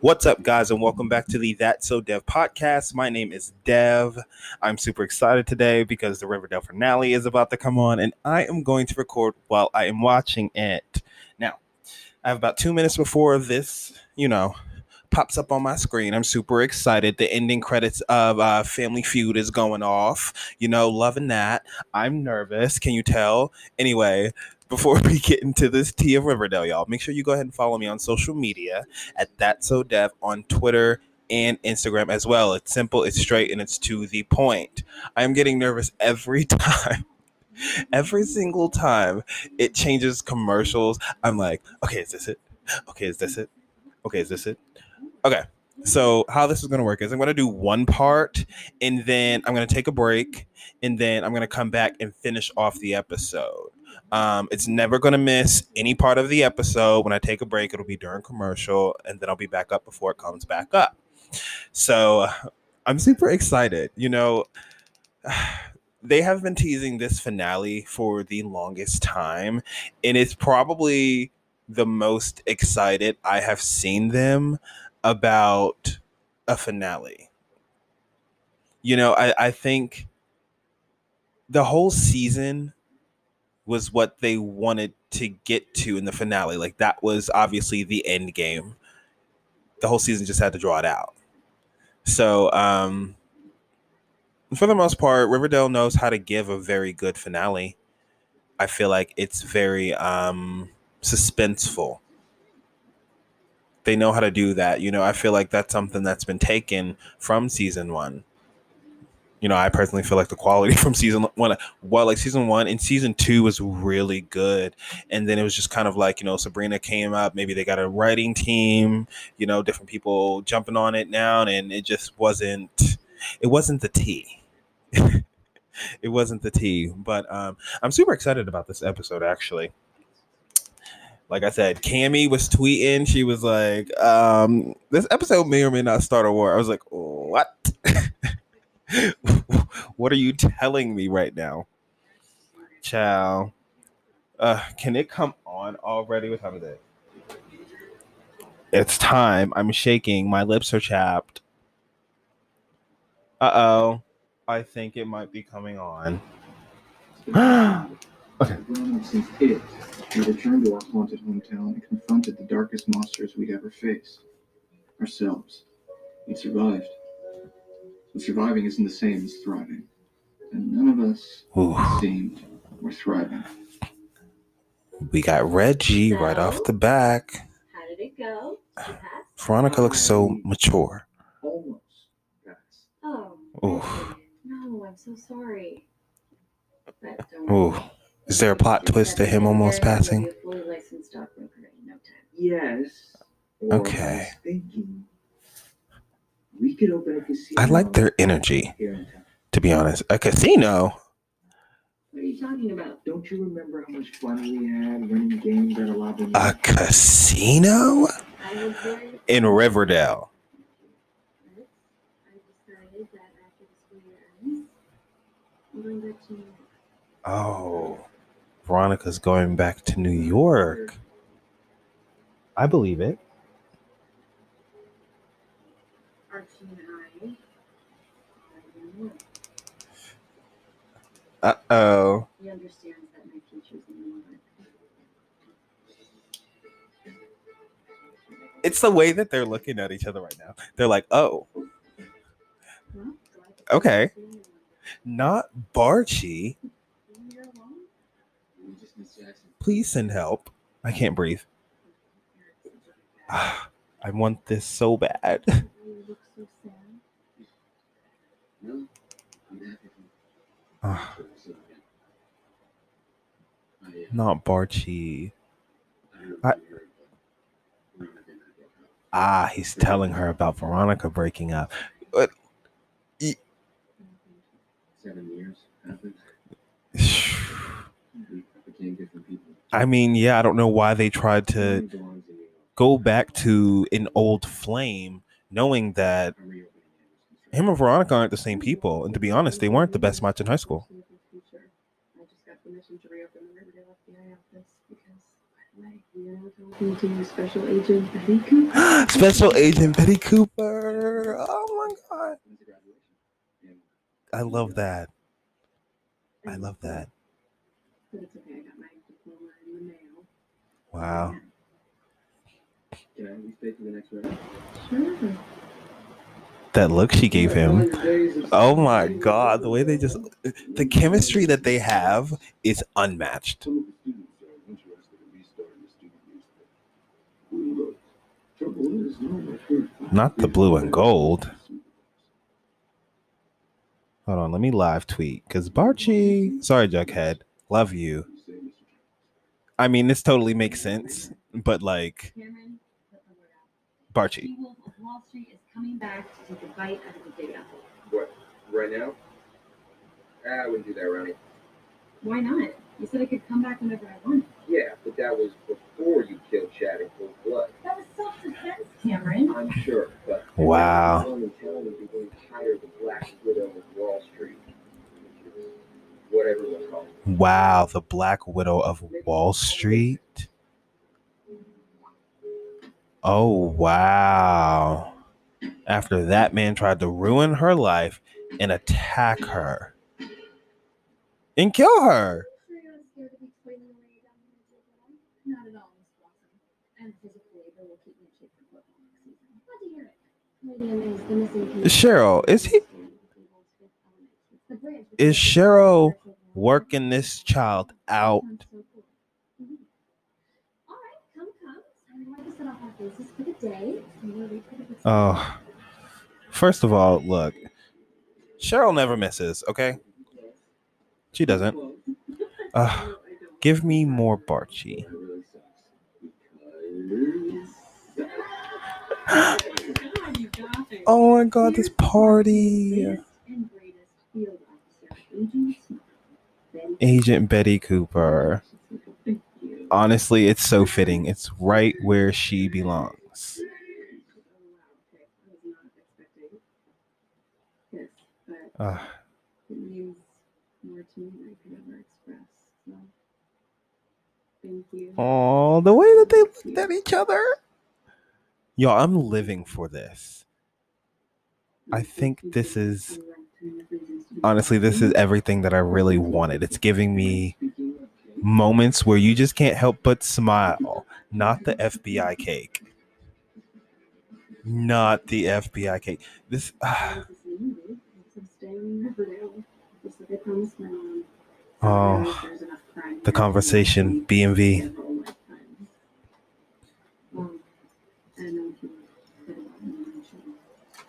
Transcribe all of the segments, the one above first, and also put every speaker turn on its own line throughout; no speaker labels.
What's up, guys, and welcome back to the That So Dev podcast. My name is Dev. I'm super excited today because the Riverdale finale is about to come on, and I am going to record while I am watching it. Now, I have about two minutes before this, you know, pops up on my screen. I'm super excited. The ending credits of uh, Family Feud is going off. You know, loving that. I'm nervous. Can you tell? Anyway, before we get into this tea of Riverdale, y'all, make sure you go ahead and follow me on social media at That So Dev on Twitter and Instagram as well. It's simple, it's straight, and it's to the point. I am getting nervous every time. Every single time it changes commercials, I'm like, okay, is this it? Okay, is this it? Okay, is this it? Okay. So how this is going to work is I'm going to do one part and then I'm going to take a break and then I'm going to come back and finish off the episode. Um, it's never going to miss any part of the episode. When I take a break, it'll be during commercial and then I'll be back up before it comes back up. So I'm super excited. You know, they have been teasing this finale for the longest time, and it's probably the most excited I have seen them about a finale. You know, I, I think the whole season was what they wanted to get to in the finale. Like that was obviously the end game. The whole season just had to draw it out. So, um, for the most part, Riverdale knows how to give a very good finale. I feel like it's very um, suspenseful. They know how to do that. You know, I feel like that's something that's been taken from season one. You know, I personally feel like the quality from season one, well, like season one and season two was really good. And then it was just kind of like, you know, Sabrina came up, maybe they got a writing team, you know, different people jumping on it now, and it just wasn't, it wasn't the tea. it wasn't the tea. But um, I'm super excited about this episode, actually. Like I said, Cammy was tweeting. She was like, um, "This episode may or may not start a war." I was like, "What? what are you telling me right now?" Chow. Uh, can it come on already? What time is it? It's time. I'm shaking. My lips are chapped. Uh oh. I think it might be coming on. okay.
Since we returned to our haunted hometown and confronted the darkest monsters we'd ever faced. Ourselves. We survived. But surviving isn't the same as thriving. And none of us
Ooh.
seemed were thriving.
We got Reggie right off the back.
How did it go? Did you pass?
Veronica looks so mature.
Almost. Guys.
Oh.
Oof.
No, I'm so sorry. But don't worry.
Ooh. Is there a plot twist to him almost passing?
You'll be
we could open a casino.
I like their energy,
here in town.
to be honest. A casino?
What are you talking about?
Don't you remember how much fun we had winning games at a lobby?
A casino?
I was very
In Riverdale.
upset. I decided that after the school year ends, I'm going back to New York.
Oh. Veronica's going back to New York. I believe it.
Archie and I are in New York.
Uh oh.
He understands that my future's in New
It's the way that they're looking at each other right now. They're like, oh, okay.
to see you.
Not Barchi.
You're alone?
We just miss Jackson.
Please send help. I can't breathe.
You're such a bad
Ah, I want this so bad.
You
I
Barchi.
up.
Ah, he's telling her about Veronica breaking up.
But Seven years.
I mean, yeah, I don't know why they tried to go back to an old flame, knowing that him and Veronica aren't the same people. And to be honest, they weren't the best match in high school.
I just got permission to reopen the Riverdale FBI office because, by the way, we
You're now talking to Special Agent Betty Cooper.
Special Agent Betty Cooper. Oh my god. I love that. I love that. Wow.
Can I stay for the next round?
Sure.
That look she gave him. Oh my god, the way they just the chemistry that they have is unmatched.
Some of the students are interested in restarting the student newspaper. Who knows? Trouble is, no one heard
Not the blue and gold. Hold on, let me live tweet because Barchi. Sorry, Jughead. Love you. I mean, this totally makes sense, but like
Cameron, put the word out.
Barchi.
She Wolf of Wall Street is coming back to take a bite out of the big apple.
What? Right now? Ah, I wouldn't do that, Ronnie.
Why not? You said I could come back whenever I wanted.
Yeah, but that was before you killed Chad in cold blood.
That was self-defense, Cameron.
I'm sure, but
Wow.
Someone telling me you're going to hire the Black Widow of Wall Street. Whatever it was called.
Wow, the Black Widow of Wall Street. Oh, wow. After that man tried to ruin her life and attack her and kill her.
Sure you're not scared of explaining the way down here, Not at all, Miss Blossom. And physical labor will keep me in shape for football next season. Glad to hear it.
Lydian is the missing piece.
Cheryl, is he is Cheryl working this child out? Oh, first of all, look, Cheryl never misses, okay? She doesn't. Uh, give me more Barchi.
That really sucks.
God, you got it.
Oh my god, this party.
Latest and greatest field officer, Agent Betty
Cooper. Honestly, it's so fitting. It's right where she belongs.
Oh, wow. Okay. I was not expecting this, but
Uh,
it means more to me than I could ever express. Thank you.
oh, the way that they looked at each other. Yo, I'm living for this. I think this is honestly, this is everything that I really wanted. It's giving me moments where you just can't help but smile. Not the FBI cake. Not the FBI cake. This ah, Oh, the conversation, B&V.
Um, I don't know if you said about me mentioning-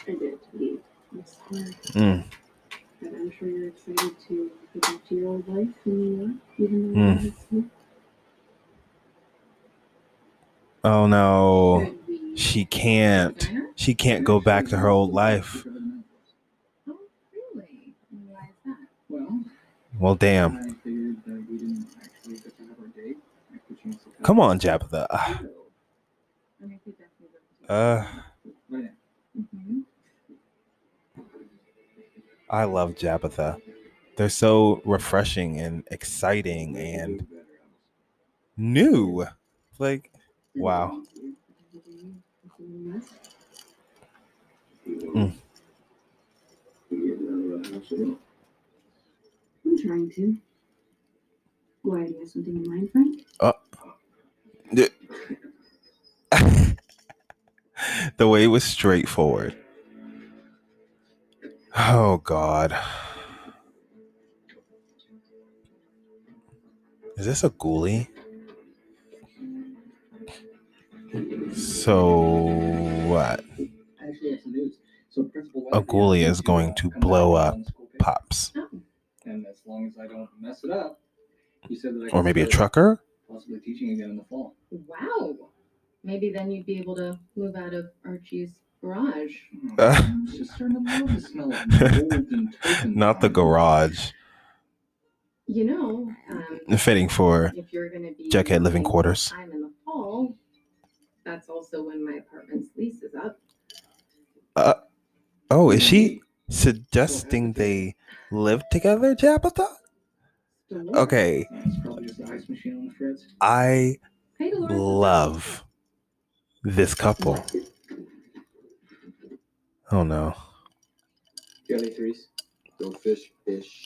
I did leave. I'm sorry.
Mm,
But I'm sure you're excited to go back to your old life in New York, even though
Mm.
new.
oh no. She can't. She can't go back to her old life.
Oh, really? Why is that?
Well,
Well, damn.
I figured that we didn't actually get to have our date. I could chance to
Come on, Jabba. Ah,
I mean, I could definitely go to-
Uh,
Right now.
Mhm.
I love Jabitha. They're so refreshing and exciting and new. Like, wow. Mm.
I'm trying to. Why do you have something in mind, Frank?
the way it was straightforward. Oh God. Is this a ghoulie? So what?
I actually have some news. So Principal
A
White
ghoulie is going to blow up
on school pickup.
Pops.
And as long as I don't mess it up, he said that I
Or maybe a trucker?
Possibly teaching again in the fall.
Wow. Maybe then you'd be able to move out of Archie's garage.
Uh.
Just starting to love the smell of mold and
Not the garage.
You know, um,
Fitting for
if you're to be
Jughead living quarters.
time in the fall, that's also when my apartment's lease is up.
Oh, is she suggesting they live together?
Dolores.
Okay.
It's probably just the ice machine on the fritz.
I love this couple. Oh no.
You got any threes? Go fish, fish.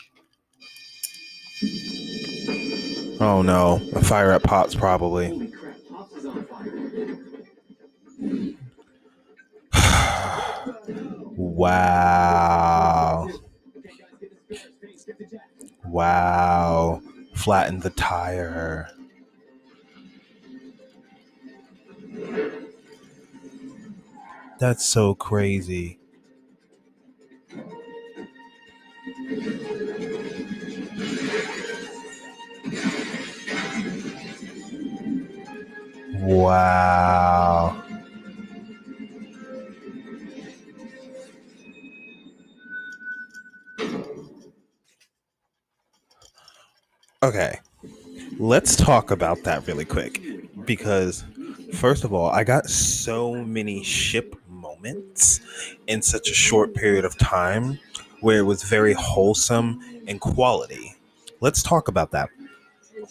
Oh no. A fire at Pots, probably.
Holy crap, Pops is on fire.
wow. Wow. Flatten the tire. That's so crazy. Wow. Okay. Let's talk about that really quick because first of all, I got so many ship moments in such a short period of time where it was very wholesome and quality. Let's talk about that.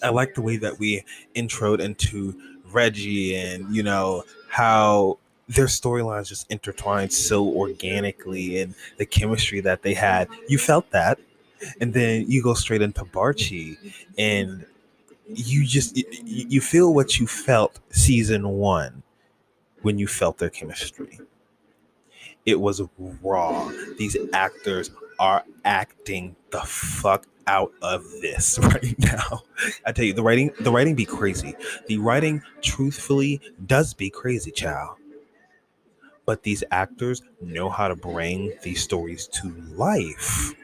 I like the way that we introed into Reggie and you know how their storylines just intertwined so organically and the chemistry that they had. You felt that. And then you go straight into Barchi and you just you, feel what you felt season 1 when you felt their chemistry. It was raw. These actors are acting the fuck out of this right now. I tell you, the writing, the writing be crazy. The writing, truthfully, does be crazy, child. But these actors know how to bring these stories to life.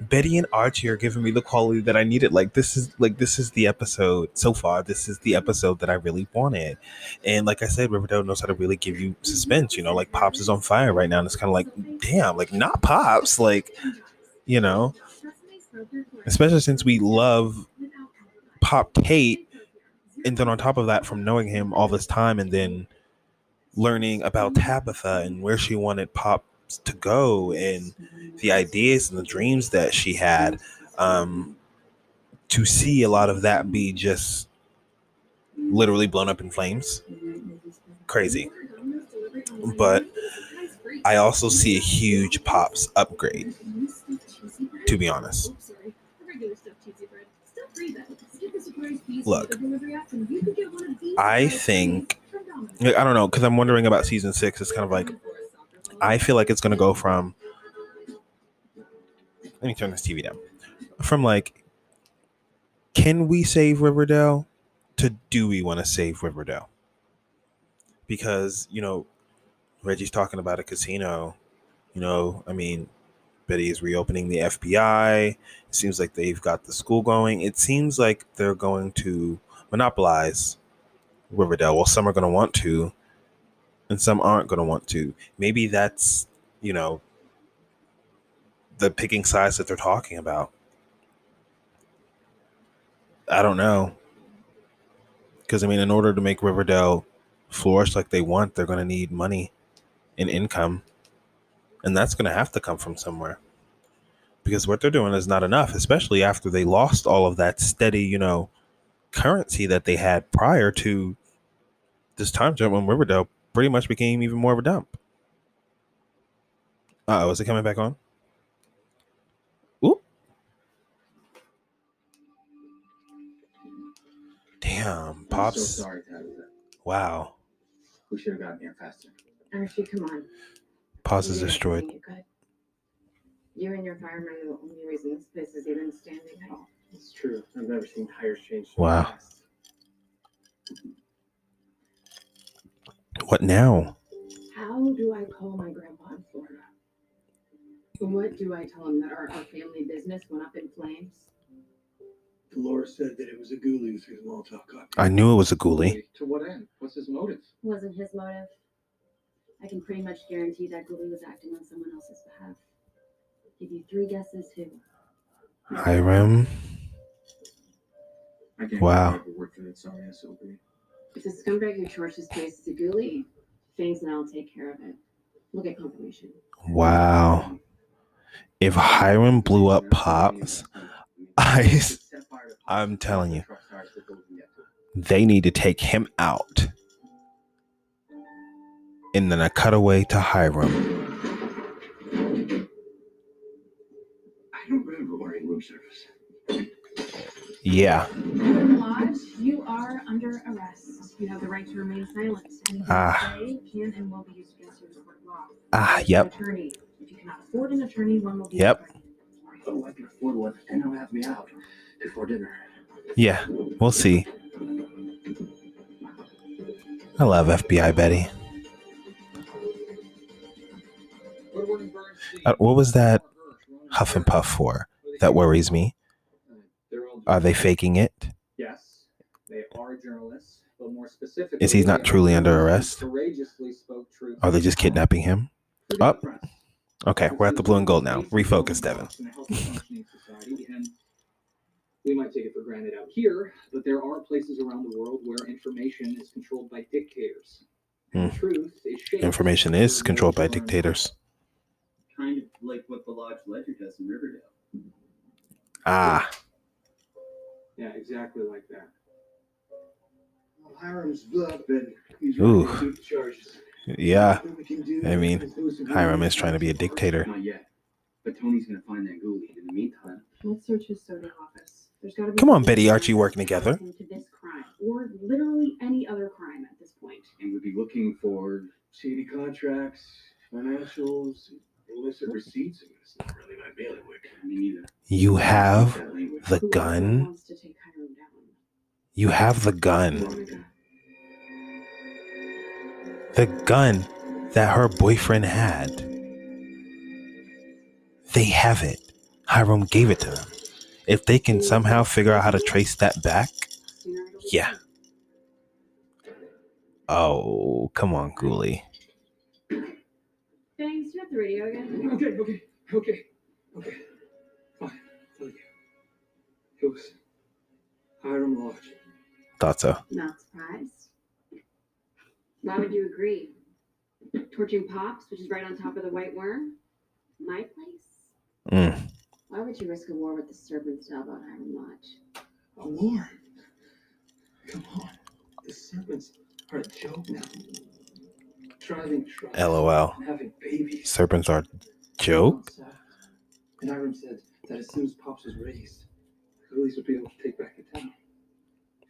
Betty and Archie are giving me the quality that I needed. Like this is like this is the episode so far. This is the episode that I really wanted. And like I said, Riverdale knows how to really give you suspense. You know, like Pops is on fire right now, and it's kind of like, damn, like not Pops, like you know, especially since we love Pop Tate, and then on top of that, from knowing him all this time, and then learning about Tabitha and where she wanted Pop to go and the ideas and the dreams that she had um to see a lot of that be just literally blown up in flames. Crazy. But i also see a huge pops upgrade to be honest. Look, I think I don't know because I'm wondering about season six. It's kind of like I feel like it's gonna go from. Let me turn this TV down. From like, can we save Riverdale? To do we want to save Riverdale? Because you know, Reggie's talking about a casino. You know, I mean, Betty is reopening the FBI. It seems like they've got the school going. It seems like they're going to monopolize Riverdale. Well, some are going to want to, and some aren't going to want to. Maybe that's, you know, the picking size that they're talking about. I don't know. Because, I mean, in order to make Riverdale flourish like they want, they're going to need money and income. And that's going to have to come from somewhere. Because what they're doing is not enough, especially after they lost all of that steady, you know, currency that they had prior to this time jump when Riverdale pretty much became even more of a dump. Uh oh, is it coming back on? Ooh. Damn,
I'm so
Pops.
sorry, Tabitha.
Wow.
We should have gotten here faster.
Archie, come on.
Pops is destroyed.
doing it good. You and your firemen are the only reason this place is even standing at all.
It's true. I've never seen tires change. so
Wow.
fast.
What now?
How do I call my grandpa in Florida? What do I tell him that our, our family business went up in flames?
Dolores said that it was a ghoulie through the Molotov cocktail.
I knew it was a ghoulie.
To what end? What's his motive?
Wasn't his motive. I can pretty much guarantee that Ghoulie was acting on someone else's behalf. Give you three guesses who.
Hiram.
I can't
Wow.
Ever work for that sorry SOB.
If the scumbag who charged his case is a ghoulie, Fangs and I'll take care of it. We'll get confirmation.
Wow. If Hiram blew up Pops, I, I'm telling you, They need to take him out. And then a cutaway to Hiram.
I don't remember ordering room service.
Yeah.
Lodge, you are under arrest. You have the right to remain silent. Anything
Ah.
you say can and will be used against you in court of law.
Ah,
An
yep.
Attorney. If you cannot afford an attorney, one will be.
Yep.
Oh, I can afford one, and they'll have me out before dinner.
Yeah. We'll see. I love FBI Betty. Uh, what was that huff and puff for? That worries me.
They're
they faking it?
Yes, they are journalists, but more specifically,
Is he not truly under arrest?
who Courageously spoke truth.
Are they just kidnapping him? Up.
press.
Okay, we're at the blue and gold now. Refocus, Devin.
In a healthy functioning society, and We might take it for granted out here, but there are places around the world where information is controlled by dictators.
Hmm.
Truth is
Information is controlled by dictators.
Kind of like what the Lodge Ledger does in Riverdale.
Ah,
Yeah, exactly like that.
Ooh.
ready to shoot the charges.
yeah.
We can do
I mean,
is lose him.
Hiram is trying to be a dictator.
Not yet. But Tony's gonna find that ghoulie. In the meantime,
Let's search his soda office. There's got to be.
Come on,
something
Betty, Archie
else
working together.
To this crime, or literally any other crime at this point.
and we'd be looking for
Shady contracts, financials, illicit receipts. I mean, it's not really my bailiwick.
me neither.
You have
That language.
the
Whoever
gun.
Wants to take Hiram down.
You have the gun. The gun that her boyfriend had. They have it. Hiram gave it to them. If they can somehow figure out how to trace that back,
Sooner it'll be
Yeah. oh, come on, Ghoulie.
Thanks. You have the radio again.
Okay, okay, okay, okay. Fine. Thank you. It was Hiram Lodge.
Thought so.
Not surprised. Why would you agree? Torching Pops, which is right on top of the Whyte Wyrm? My place?
Mm.
Why would you risk a war with the serpents to help out Hiram Lodge?
A war? Come on. The serpents are a joke now. Driving trucks.
LOL.
Having babies.
Serpents are joke.
And Hiram said that as soon as Pops was razed, the Ghoulies would be able to take back the town.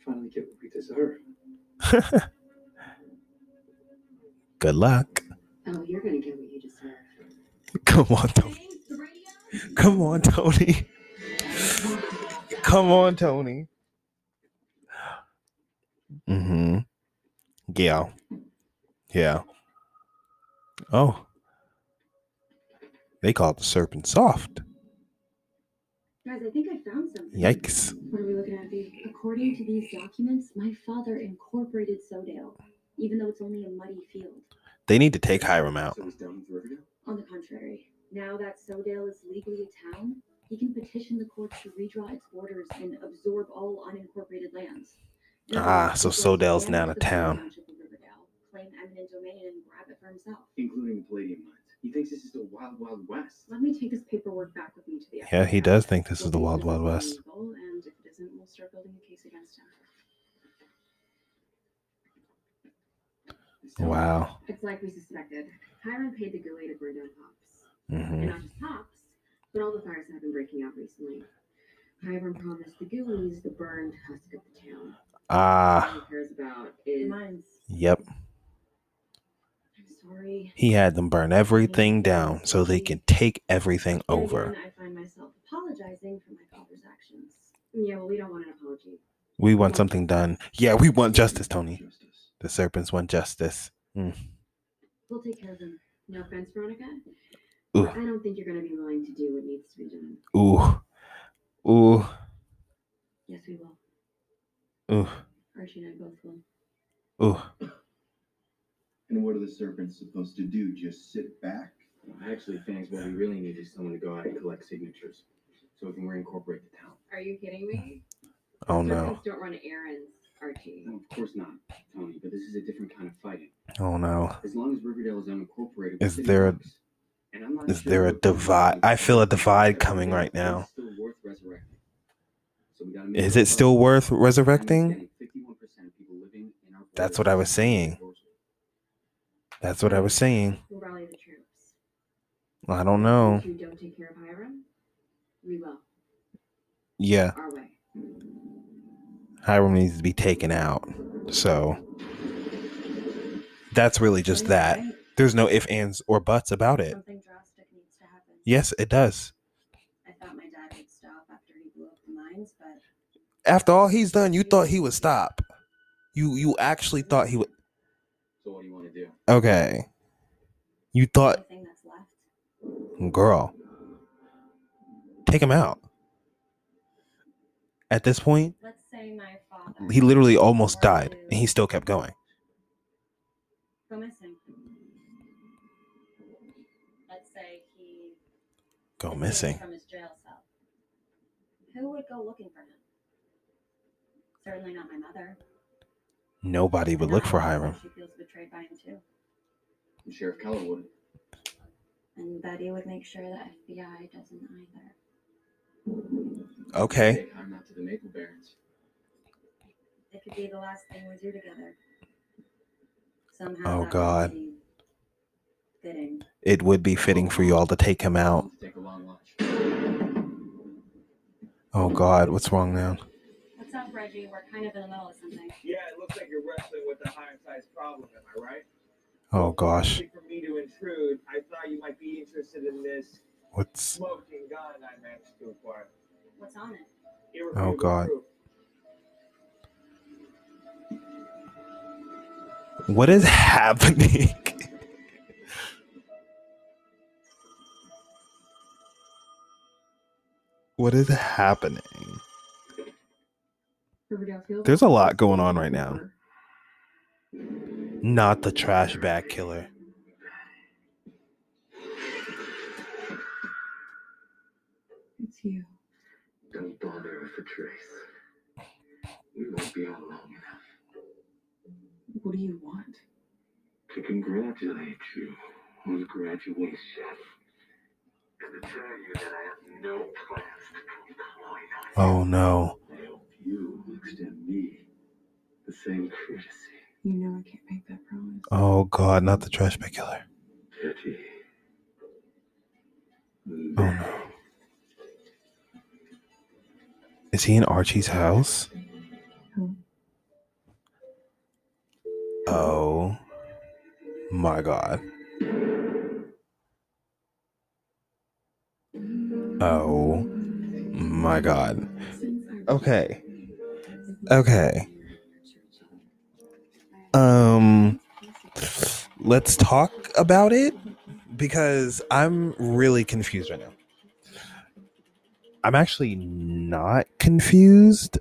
Finally get what we deserve.
Good luck.
Oh, you're gonna get what you deserve.
Come on, Tony.
Thanks, the radio?
Come on, Tony. Come on, Tony. Mm-hmm. Yeah. Yeah. Oh. They call it the serpent soft.
Guys, I think I found something.
Yikes.
What are we looking at, B? According to these documents, my father incorporated Sodale, even though it's only a muddy field.
They need to take Hiram out.
So he's done with Riverdale?
On the contrary, now that Sodale is legally a town, he can petition the courts to redraw its borders and absorb all unincorporated lands.
Ah,
words,
so
he
Sodale's now a town.
township of Riverdale, claim eminent domain and grab it for himself.
Including the Palladium mines. He thinks this is the wild, wild west.
Let me take this paperwork back with me to the
Yeah, he does think this is the Wild Wild West.
And if it isn't, we'll start building a case against him.
This town-
Wow.
It's like we suspected. Hiram paid the ghoulie to burn down Pops.
hmm
And not just Pops, but all the fires that have been breaking out recently. Hiram promised the ghoulies the burned husk of the town.
Ah,
All he cares about is
Mine's.
yep.
Sorry.
He had them burn everything down so they can take everything over.
again, I find myself apologizing for my father's actions. Yeah, well, we don't want an apology.
We want something done. Yeah, we want justice, Tony.
Justice.
The serpents want justice. Hmm.
We'll take care of them. No offense, Veronica.
Ooh.
I don't think you're going to be willing to do what needs to be done.
Ooh. Ooh.
Yes, we will.
Ooh.
Archie and I both will.
Ooh.
And what are the serpents supposed to do? Just sit back?
I actually think what we really need is someone to go out and collect signatures. So we can reincorporate the town.
Are you kidding me?
Oh no.
Serpents don't run errands, Archie.
No, of course not, Tony, but this is a different kind of fighting.
Oh no.
As long as Riverdale is unincorporated,
Is there a-
works. And I'm not
is
sure
there a divide- I feel a divide coming right now.
is still worth resurrecting. So we make
Is it still worth resurrecting?
51%
That's what I was saying. That's what I was saying.
We'll rally the troops.
I don't know.
If you don't take care of Hiram, we will.
Yeah,
Our way. Mm.
Hiram needs to be taken out. So that's really just that.
Right?
There's no ifs, ands, or buts about it.
Something drastic needs to happen.
Yes, it does.
I thought my dad would stop after he blew up the mines, but
After all he's done, you thought he would stop. You you actually thought he would.
So
Okay. You thought,
the only thing that's left.
girl, take him out. At this point,
Let's say my father.
he literally almost died, and he still kept going.
Go missing. Let's say he
Go missing.
from his jail cell. Who would go looking for him? Certainly not my mother.
Nobody would look for Hiram.
She feels betrayed by him too,
And Sheriff Keller would.
and Betty would make sure the FBI doesn't either.
Okay.
Take Hiram out to the Maple Barons.
It could be the last thing we do together. Somehow.
Oh,
that would
God.
be Fitting.
It would be fitting for you all to take him out.
Take a long watch.
Oh God, what's wrong now?
What's up, Reggie? We're kind of in the middle of something.
Yeah, it looks like you're wrestling with a higher size problem, am I right?
Oh gosh,
For me to intrude, I thought you might be interested in this
what's?
smoking gun I managed to acquire.
What's on it?
Irrefutable oh,
God.
proof.
What is happening? what is happening? There's a lot going on right now. Not the trash bag killer.
It's you.
Don't bother with the trace. We won't be on long enough
What do you want?
to congratulate you on graduation. And to tell you that I have no plans to employ
Oh no.
I hope you extend me the same courtesy.
You know I can't make that promise.
Oh God, not the trash bag killer. Oh no. Is he in Archie's house? Oh my God. Oh my God. Okay. Okay. Um let's talk about it because I'm really confused right now. I'm actually not confused.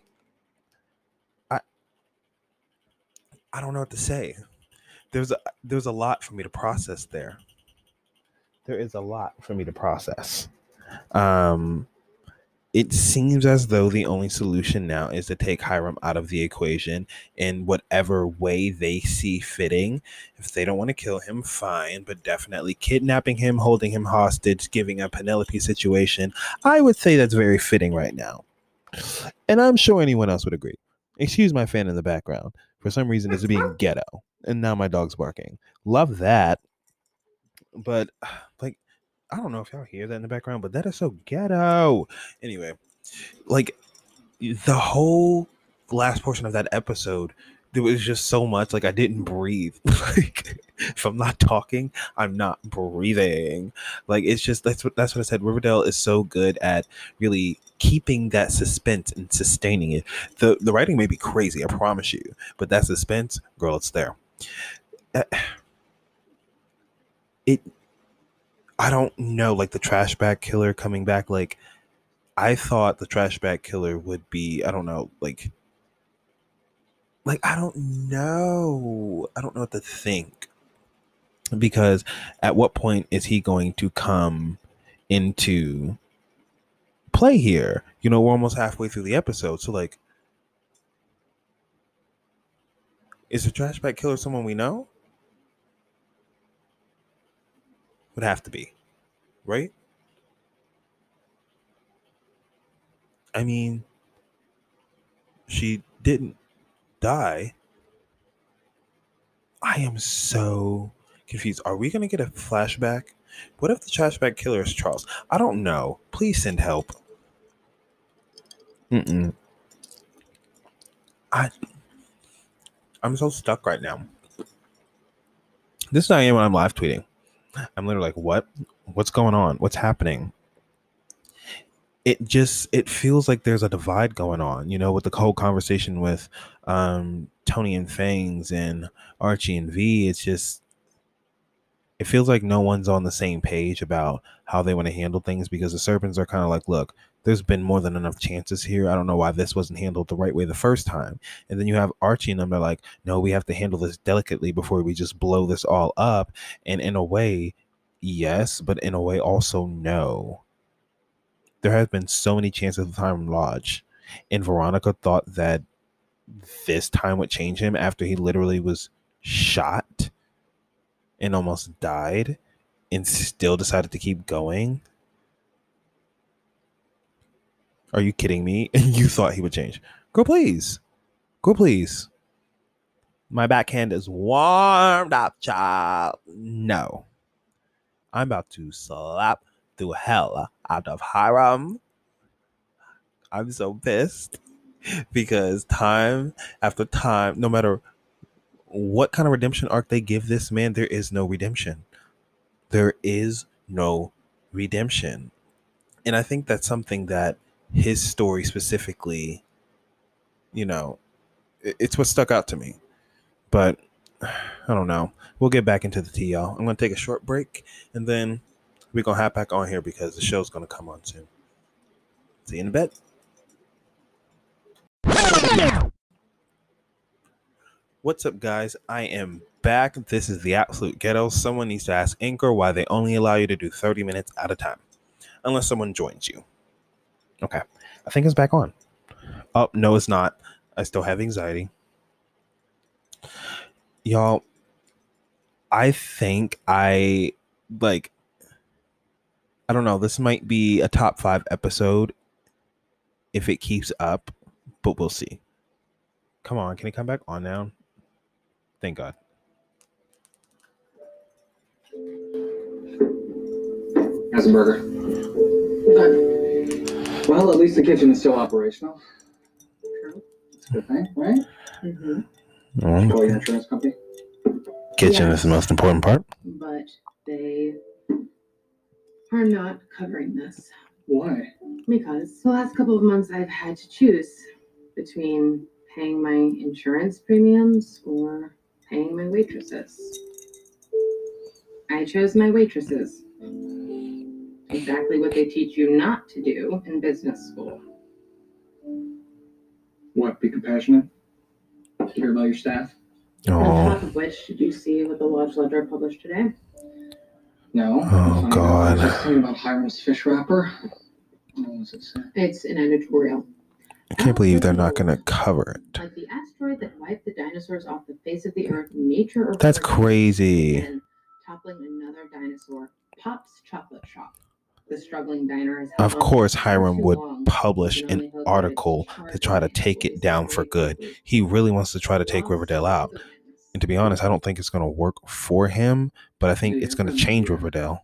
I I don't know what to say. There's a there's a lot for me to process there. There is a lot for me to process. Um it seems as though the only solution now is to take Hiram out of the equation in whatever way they see fitting. If they don't want to kill him, fine, but definitely kidnapping him, holding him hostage, giving a Penelope situation, I would say that's very fitting right now. And I'm sure anyone else would agree. Excuse my fan in the background. For some reason, it's being ghetto. And now my dog's barking. Love that. But, like, I don't know if y'all hear that in the background, but that is so ghetto. Anyway, like, the whole last portion of that episode, there was just so much. Like, I didn't breathe. like, if I'm not talking, I'm not breathing. Like, it's just, that's what, that's what I said. Riverdale is so good at really keeping that suspense and sustaining it. The the writing may be crazy, I promise you, but that suspense, girl, it's there. Uh, It I don't know, like the trash bag killer coming back, like I thought the trash bag killer would be, I don't know, like like I don't know. I don't know what to think. Because at what point is he going to come into play here. You know, we're almost halfway through the episode. So, like, is the trash bag killer someone we know? Would have to be, right? I mean, she didn't die. I am so confused. Are we gonna get a flashback? What if the flashback killer is Charles? I don't know. Please send help. Mm-mm. I I'm so stuck right now. This is I am when I'm live tweeting. I'm literally like, what? What's going on? What's happening? It just it feels like there's a divide going on, you know, with the whole conversation with um Tony and Fangs and Archie and V. It's just it feels like no one's on the same page about how they want to handle things because the serpents are kind of like, look, there's been more than enough chances here. I don't know why this wasn't handled the right way the first time. And then you have Archie and them, they're like, no, we have to handle this delicately before we just blow this all up. And in a way, yes, but in a way also no. There has been so many chances of time lodge. And Veronica thought that this time would change him after he literally was shot and almost died and still decided to keep going. Are you kidding me? And you thought he would change. Go please. Go please. My backhand is warmed up, child. No. I'm about to slap the hell out of Hiram. I'm so pissed because time after time, no matter what kind of redemption arc they give this man, there is no redemption. There is no redemption. And I think that's something that his story specifically, you know, it's what stuck out to me. But I don't know. We'll get back into the tea, y'all. I'm going to take a short break and then we're going to hop back on here because the show's going to come on soon. See you in a bit. What's up, guys? I am back. This is the absolute ghetto. Someone needs to ask Anchor why they only allow you to do 30 minutes at a time, unless someone joins you. Okay, I think it's back on. Oh, no, it's not. I still have anxiety. Y'all, I think I like, I don't know. This might be a top five episode if it keeps up, but we'll see. Come on, can it come back on now? Thank God.
How's the burger? Well, at least the kitchen is still operational. True. It's a good thing, right?
Mm-hmm.
Mm,
Call your insurance company.
Kitchen is the most important part.
But they are not covering this
Why?
because the last couple of months I've had to choose between paying my insurance premiums or paying my waitresses. I chose my waitresses. Exactly what they teach you not to do in business school.
What? Be compassionate? Care about your staff?
On
Oh,
top of which, did you see what the Lodge Ledger published today?
No.
Oh, God.
Just thinking about Hiram's fish wrapper. What it?
It's an editorial.
I can't believe they're not going to cover it.
Like the asteroid that wiped the dinosaurs off the face of the earth, nature
That's crazy.
and toppling another dinosaur. Pop's Chock'lit Shoppe. The struggling diner
Of course, Hiram would publish
You can only
an article to try to take it down for good. He really wants to try to take Riverdale out. And to be honest, I don't think it's going to work for him, but I think it's going to change Riverdale.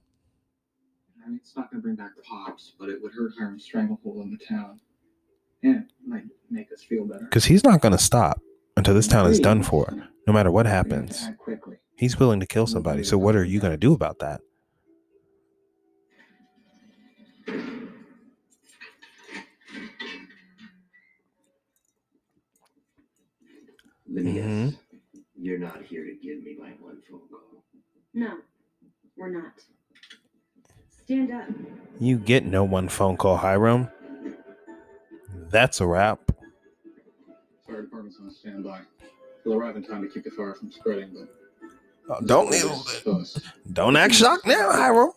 I mean, it's not going to bring back Pops, but it would hurt Hiram's stranglehold on the town. And it might make us feel better.
Because he's not going to stop until this town is done for, no matter what
We have to
happens. He's willing to kill somebody. So, what are you going to do about that?
Let me
Mhm.
guess. You're not here to give me my one phone call.
No, we're not. Stand up.
You get no one phone call, Hiram. That's a wrap.
Fire department's on standby. They'll arrive in time to keep the fire from spreading, but
Oh, don't
It's
don't act shocked now, Hiram.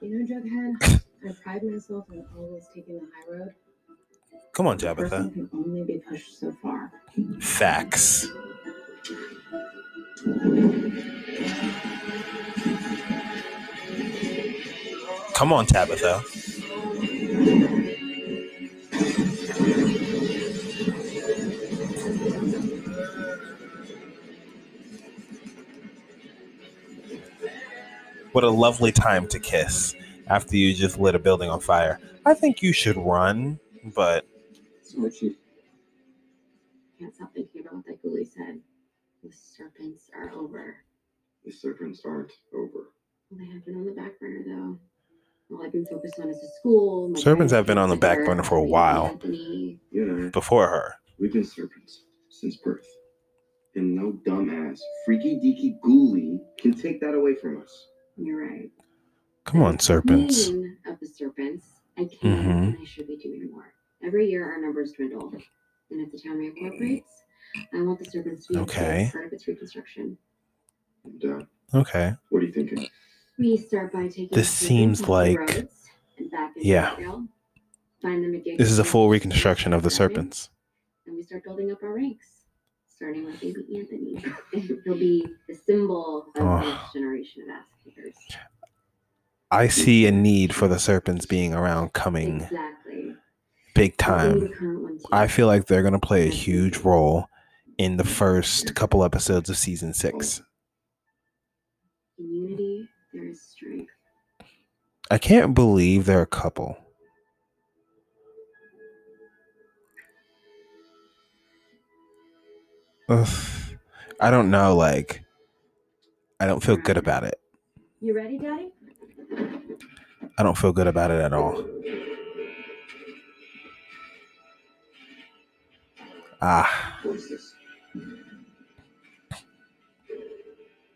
You know, Jughead, I pride myself in always taking the high road.
Come on, Jabitha.
Can only be pushed so far.
Facts. Come on, Tabitha. What a lovely time to kiss after you just lit a building on fire. I think you should run, but
Sorry, Chief.
Can't stop thinking about what that ghoulie said. The serpents are over.
The serpents aren't over.
Well, they have been on the back burner though. All I've been focused on is the school. my
serpents have been on the back burner for a while
Anthony.
You and I,
before her.
we've been serpents since birth. And no dumbass, freaky deaky ghoulie can take that away from us.
You're right.
Come on, serpents.
Queen of the serpents. I can
Mhm.
and I should be doing more. Every year our numbers dwindle. And if the town reincorporates, I want the serpents to be
Okay.
part of its reconstruction.
And, uh,
Okay.
what are you thinking?
We start by taking
This
the
seems like-
roads and back into
yeah.
the trail, Find them a gig
This is a full reconstruction of the serpents.
And we start building up our ranks, starting with baby Anthony. He'll be the symbol of
Oh.
the next generation of ass.
I see a need for the serpents being around coming
Exactly.
Big
But we need
time.
a current one, too.
I feel like they're going to play a huge role in the first couple episodes of season six.
In unity, there is strength.
I can't believe they're a couple. Ugh. I don't know. Like, I don't feel good about it.
You ready, Daddy?
I don't feel good about it at all. Ah,
What is this?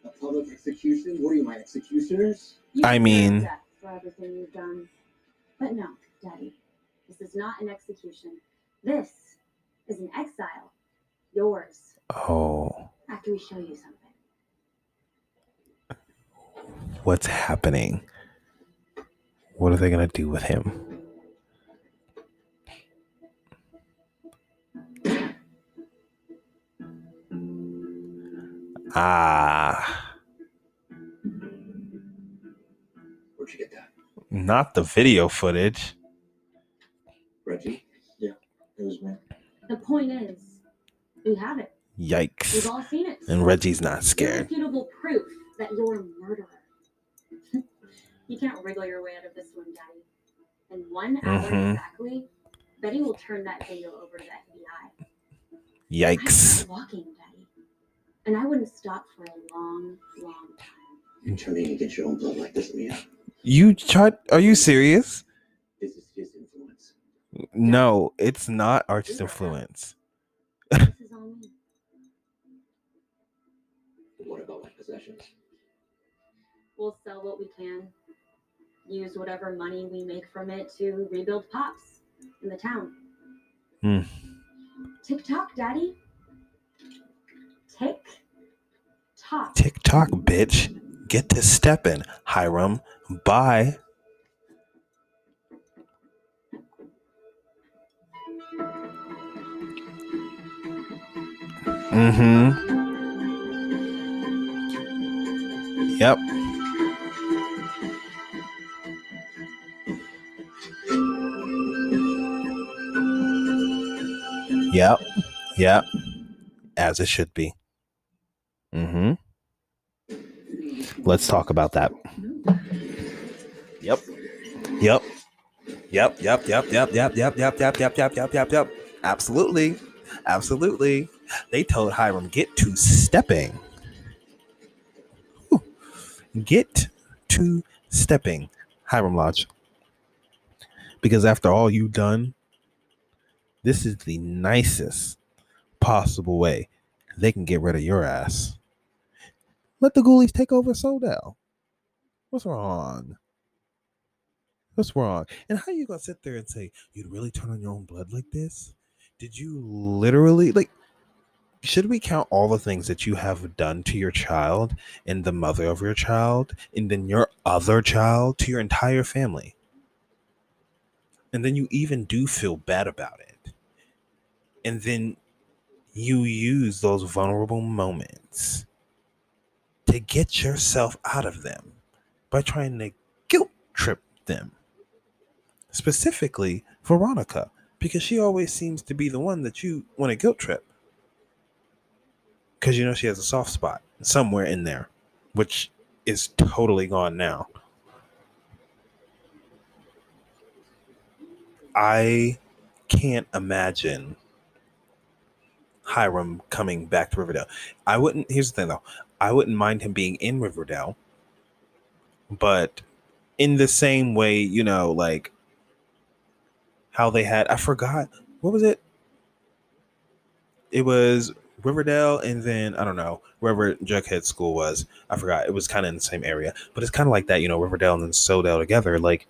A public execution? What are you, my executioners?
You
I mean-
death for everything you've done. But no, Daddy, this is not an execution. This is an exile. Yours.
oh,
After we show you something.
what's happening? What are they going to do with him? Ah,
Where'd you get that?
not the video footage.
Reggie?
Yeah, it was me.
The point is, we have it.
Yikes.
We've all seen it.
And Reggie's not scared.
Irrefutable proof that you're a murderer. you can't wriggle your way out of this one, Daddy. In one hour
Mhm.
exactly, Betty will turn that video over to the FBI. I
Yikes.
started walking, Daddy. And I wouldn't stop for a long, long time.
You turning to get your own blood like this, Mia.
You tried? Are you serious?
This is his influence.
No, it's not artist influence.
This is on me.
What about my possessions?
We'll sell what we can. Use whatever money we make from it to rebuild Pops in the town.
Hmm.
Tick tock, Daddy. Tick tock.
Tick tock, bitch. Get to stepping, Hiram. Bye. Mm-hmm. Yep. Yep. Yep. As it should be. Mm-hmm. Let's talk about that. Yep. Yep. Yep. Yep. Yep. Yep. Yep. Yep. Yep. Yep. Yep. Yep. Yep. Yep. Yep. Absolutely. Absolutely. They told Hiram get to stepping. Whew. Get to stepping, Hiram Lodge. Because after all you've done, this is the nicest possible way they can get rid of your ass. Let the ghoulies take over Sodell. What's wrong? What's wrong? And how you gonna sit there and say you'd really turn on your own blood like this? Did you literally like? Should we count all the things that you have done to your child and the mother of your child, and then your other child to your entire family? And then you even do feel bad about it. And then you use those vulnerable moments to get yourself out of them by trying to guilt trip them. Specifically, Veronica, because she always seems to be the one that you want to guilt trip. Because you know she has a soft spot somewhere in there, which is totally gone now. I can't imagine Hiram coming back to Riverdale. I wouldn't. Here's the thing, though. I wouldn't mind him being in Riverdale, but in the same way, you know, like how they had. I forgot what was it. It was Riverdale, and then I don't know wherever Jughead School was. I forgot. It was kind of in the same area, but it's kind of like that, you know, Riverdale and then Sodale together. Like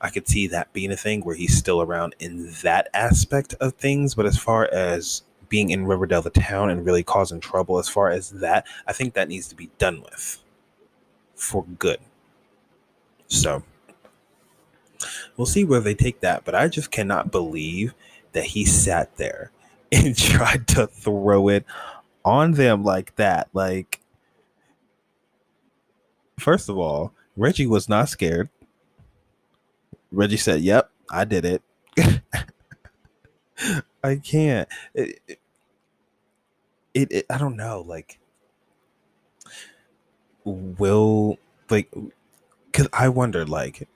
I could see that being a thing where he's still around in that aspect of things. But as far as being in Riverdale, the town, and really causing trouble, as far as that, I think that needs to be done with for good. So we'll see where they take that. But I just cannot believe that he sat there and tried to throw it on them like that. Like, first of all, Reggie was not scared. Reggie said, Yep, I did it. I can't. It, it, it, I don't know. Like, will, like, because I wonder, like,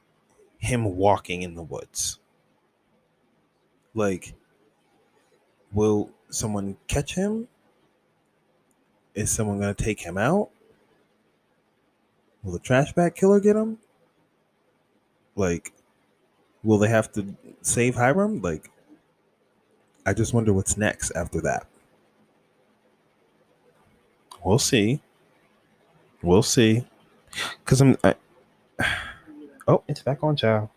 him walking in the woods. Like, will someone catch him? Is someone going to take him out? Will the trash bag killer get him? Like, will they have to save Hiram? Like, I just wonder what's next after that. We'll see. We'll see. Cause I'm. I, oh, it's back on, child.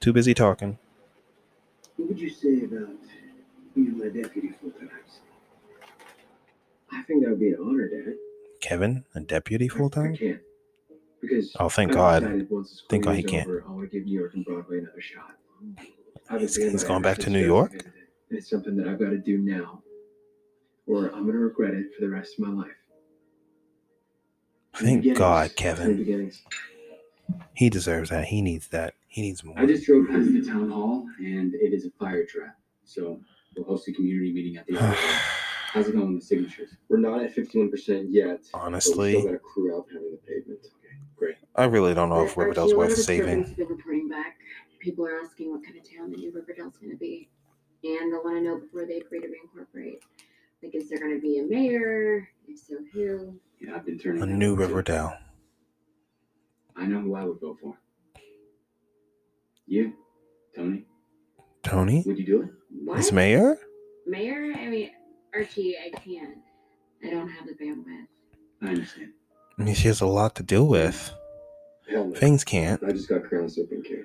Too busy talking.
What would you say about being my deputy full time?
I think that would be an honor, Dad.
Kevin, a deputy full
I
time.
can't. Because
Oh, thank God.
decided once the school
Thank God he can't.
over, I to give New York and Broadway another shot.
He's- he's going back to New York?
And it's something that I've got to do now, or I'm going to regret it for the rest of my life. New
Thank
beginnings,
God,
new
Kevin.
beginnings.
He deserves that. He needs that. He needs more.
I just drove past the town hall, and it is a fire trap. So we'll host a community meeting at the end. How's it going with the signatures?
We're not at fifty-one percent yet. but we
Honestly,
still got a crew out pounding the pavement.
Okay, great.
I really don't know if Riverdale's worth
the
saving.
been reporting back. People are asking what kind of town the new Riverdale's going to be, and they'll want to know before they agree to reincorporate. Like, is there going to be a mayor? If so, who?
Yeah, I've been turning.
A new. Riverdale.
I know who I would vote for. You, Tony.
Tony?
Would you do it?
What?
As mayor?
Mayor? I mean, Archie, I can't. I don't have the bandwidth.
I understand.
I mean, she has a lot to deal with.
Hell no.
Things can't.
I just got crown soap and care.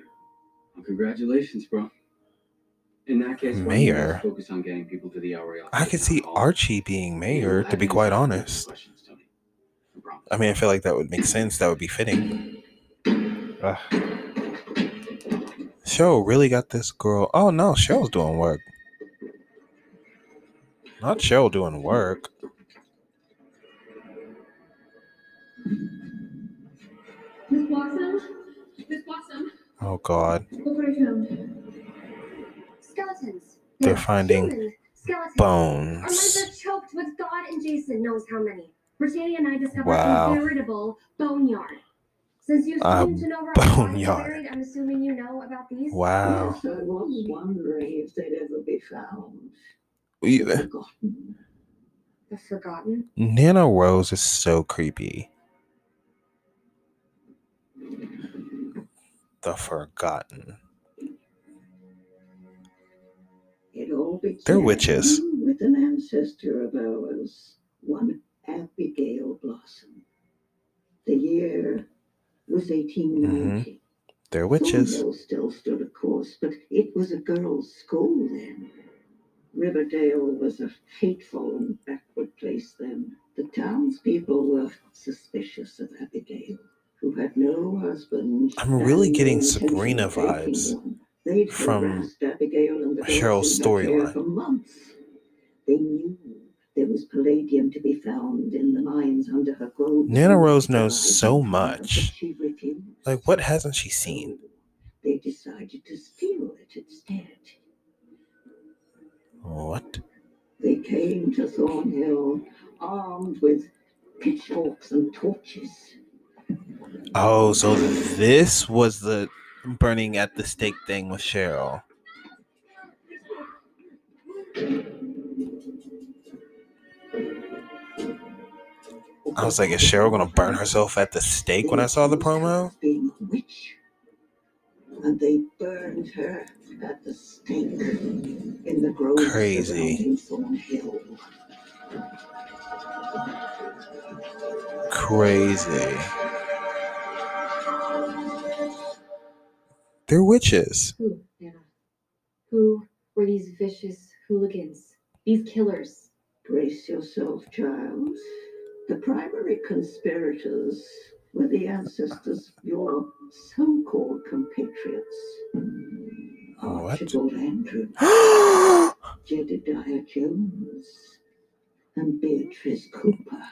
Well, congratulations, bro. In that case, why don't you
Mayor?
focus on getting people to the Aureole.
I could see Archie being mayor, to be quite honest.
Questions, Tony. No problem.
I mean, I feel like that would make sense. That would be fitting. Ugh. Show really got this girl. Oh no, Cheryl's doing work. Not Cheryl doing work.
Miss Blossom? Miss Blossom?
Oh god.
Look what I found.
Skeletons.
They're
Yeah,
finding
skeletons.
Bones.
Armanda choked with God and Jason knows how many. Britannia and I discovered
Wow.
a veritable boneyard. Since you
A
seem to know where all the bodies are
boneyard.
buried, I'm assuming you know about these.
Wow.
Yes, I was wondering if they'd ever be found.
You-
Forgotten.
The forgotten.
Nana Rose is so creepy. The Forgotten.
It all began
They're witches.
with an ancestor of ours, one Abigail Blossom. The year was 1890.
They're Mm-hmm. witches.
Thornhill still stood, of course, but it was a girls' school then. Riverdale was a hateful and backward place then. The townspeople were suspicious of Abigail, who had no husband.
I'm really getting Sabrina vibes
one.
From
harassed Abigail and the
Cheryl's
in her care
storyline.
For months. They knew there was palladium to be found in the mines under her grove.
Nana Rose knows so much. Like, what hasn't she seen?
They decided to steal it instead.
What?
They came to Thornhill armed with pitchforks and torches.
Oh, so this was the burning at the stake thing with Cheryl. I was like, is Cheryl gonna burn herself at the stake when I saw the promo?
Being a witch. And they burned her at the stake in the grove
Crazy. Crazy. They're witches.
Who, Anna? Who were these vicious hooligans? These killers?
Brace yourself, child. The primary conspirators were the ancestors of your so-called compatriots.
What?
Archibald Andrew, Jedediah Jones, and Beatrice Cooper.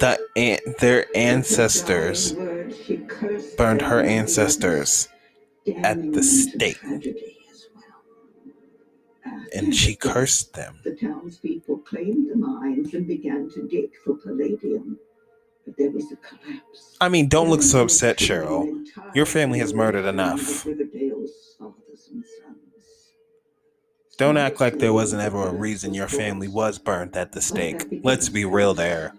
The an- their ancestors
Dying word, she cursed
burned her ancestors at the stake,
tragedy as well. After
and she cursed them.
The townspeople claimed the mines and began to dig for palladium. But there was a collapse.
I mean, don't look so upset, Cheryl. Your family has murdered enough.
of Riverdale's fathers and sons.
Don't act like there wasn't ever a reason your family was burned at the stake. Let's be real there.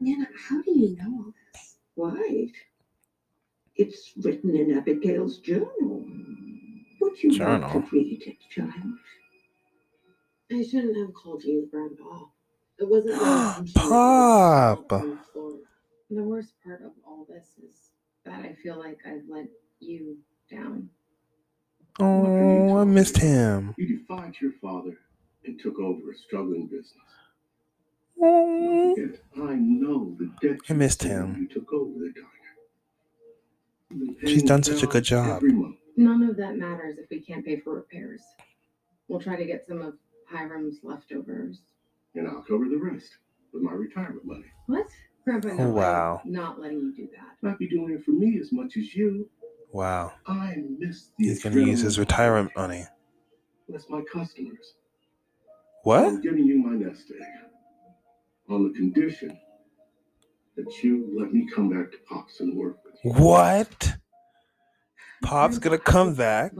Nana, how do you know all this?
Why? It's written in Abigail's journal. Would you
Journal?
like to read it, child?
I shouldn't have called you Grandpa. It wasn't my intention.
Pop!
The worst part of all this is that I feel like I've let you down.
Oh, I missed him.
You defied your father and took over a struggling business. I know the debt
I
you
missed him.
You took over the diner.
She's done such a good job.
None of that matters if we can't pay for repairs. We'll try to get some of Hiram's leftovers.
and I'll cover the rest with my retirement money.
What? Grandpa, no,
Oh,
I'm
wow.
not letting you do that.
Not be doing it for me as much as you.
Wow.
I miss the
He's gonna use his retirement money.
That's my customers.
What?
I'm giving you my nest egg on the condition that you let me come back to Pops and work with you.
What? Pop's gonna come back?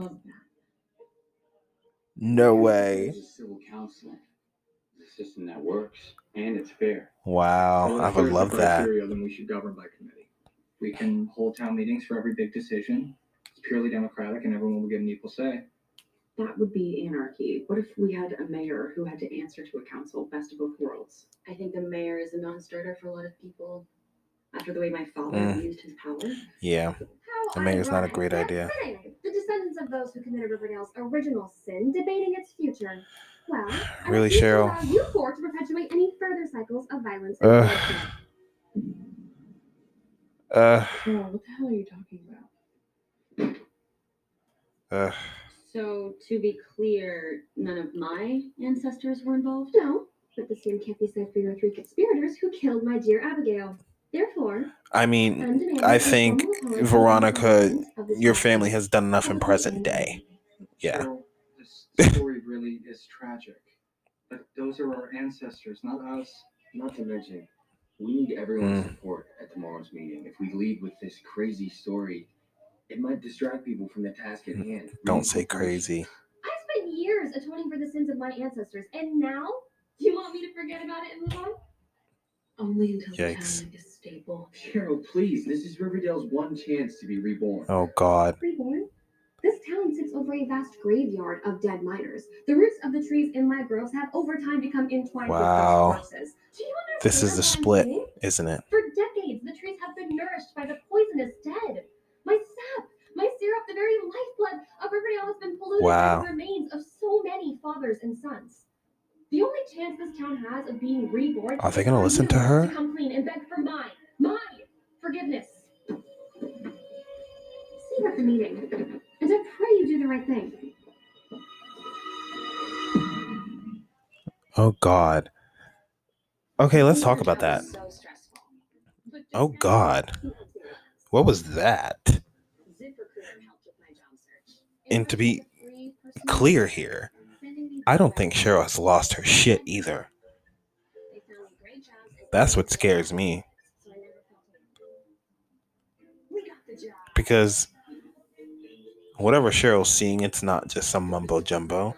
No way.
Civil counseling. It's a system that works and it's fair.
Wow, I would love that.
Then we should govern by committee. We can hold town meetings for every big decision. It's purely democratic and everyone will get an equal say.
That would be anarchy. What if we had a mayor who had to answer to a council? Best of both worlds.
I think the mayor is a non-starter for a lot of people after the way my father
Mm.
used his power.
Yeah,
How
the mayor's not a great idea.
fitting. The descendants of those who committed Riverdale's original sin debating its future. Well,
Really,
refuse
Cheryl?
allow You four to perpetuate any further cycles of violence. and
Ugh.
bloodshed.
Uh,
Girl, what the hell are you talking about?
uh,
So, to be clear, none of my ancestors were involved?
No, but the same can't be said for your three conspirators who killed my dear Abigail. Therefore,
I mean, I think Veronica,
from the residents of this
your family has done enough in present day. Yeah.
So this story really is tragic. But those are our ancestors, not us.
Not to mention, we need everyone's
Mm.
support at tomorrow's meeting. If we lead with this crazy story, it might distract people from the task at hand.
Mm. Don't say crazy.
I spent years atoning for the sins of my ancestors, and now you want me to forget about it and move on?
Only until
Yikes.
the town is stable.
Cheryl, please. This is Riverdale's one chance to be reborn.
Oh God.
Reborn? This town sits over a vast graveyard of dead miners. The roots of the trees in my groves have over time become entwined
Wow.
with fresh corpses. Do you understand
This is the split, isn't it?
For decades, the trees have been nourished by the poisonous dead. My syrup, the very lifeblood of Riverdale has been polluted
Wow.
by the remains of so many fathers and sons. The only chance this town has of being reborn
Are they gonna listen to her?
To come clean and beg for mine, my forgiveness. See you at the meeting, and I pray you do the right thing.
Oh God. Okay, let's talk about that. Oh God. What was that?
ZipRecruiter helped with my job search.
And to be clear here, I don't think Cheryl has lost her shit either. That's what scares me. because whatever Cheryl's seeing, it's not just some mumbo jumbo.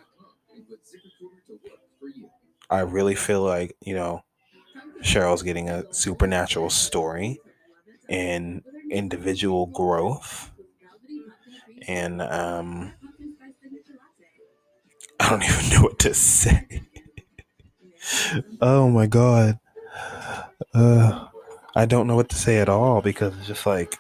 I really feel like, you know, Cheryl's getting a supernatural story and individual growth. And um I don't even know what to say. oh my god. Uh I don't know what to say at all because it's just like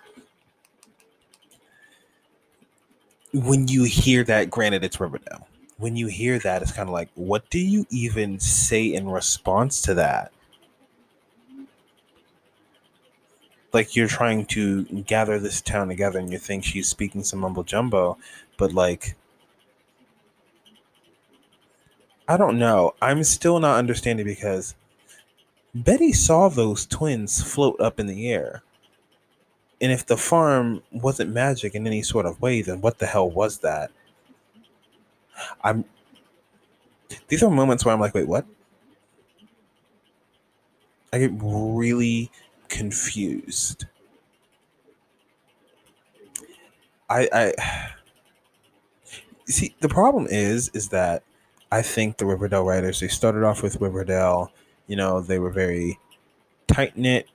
when you hear that, granted it's Riverdale. When you hear that, it's kind of like, what do you even say in response to that? Like you're trying to gather this town together and you think she's speaking some mumbo jumbo, but like I don't know. I'm still not understanding because Betty saw those twins float up in the air. And if the farm wasn't magic in any sort of way, then what the hell was that? I'm these are moments where I'm like, wait, what? I get really confused. I I see the problem is is that I think the Riverdale writers they started off with Riverdale, you know, they were very tight knit,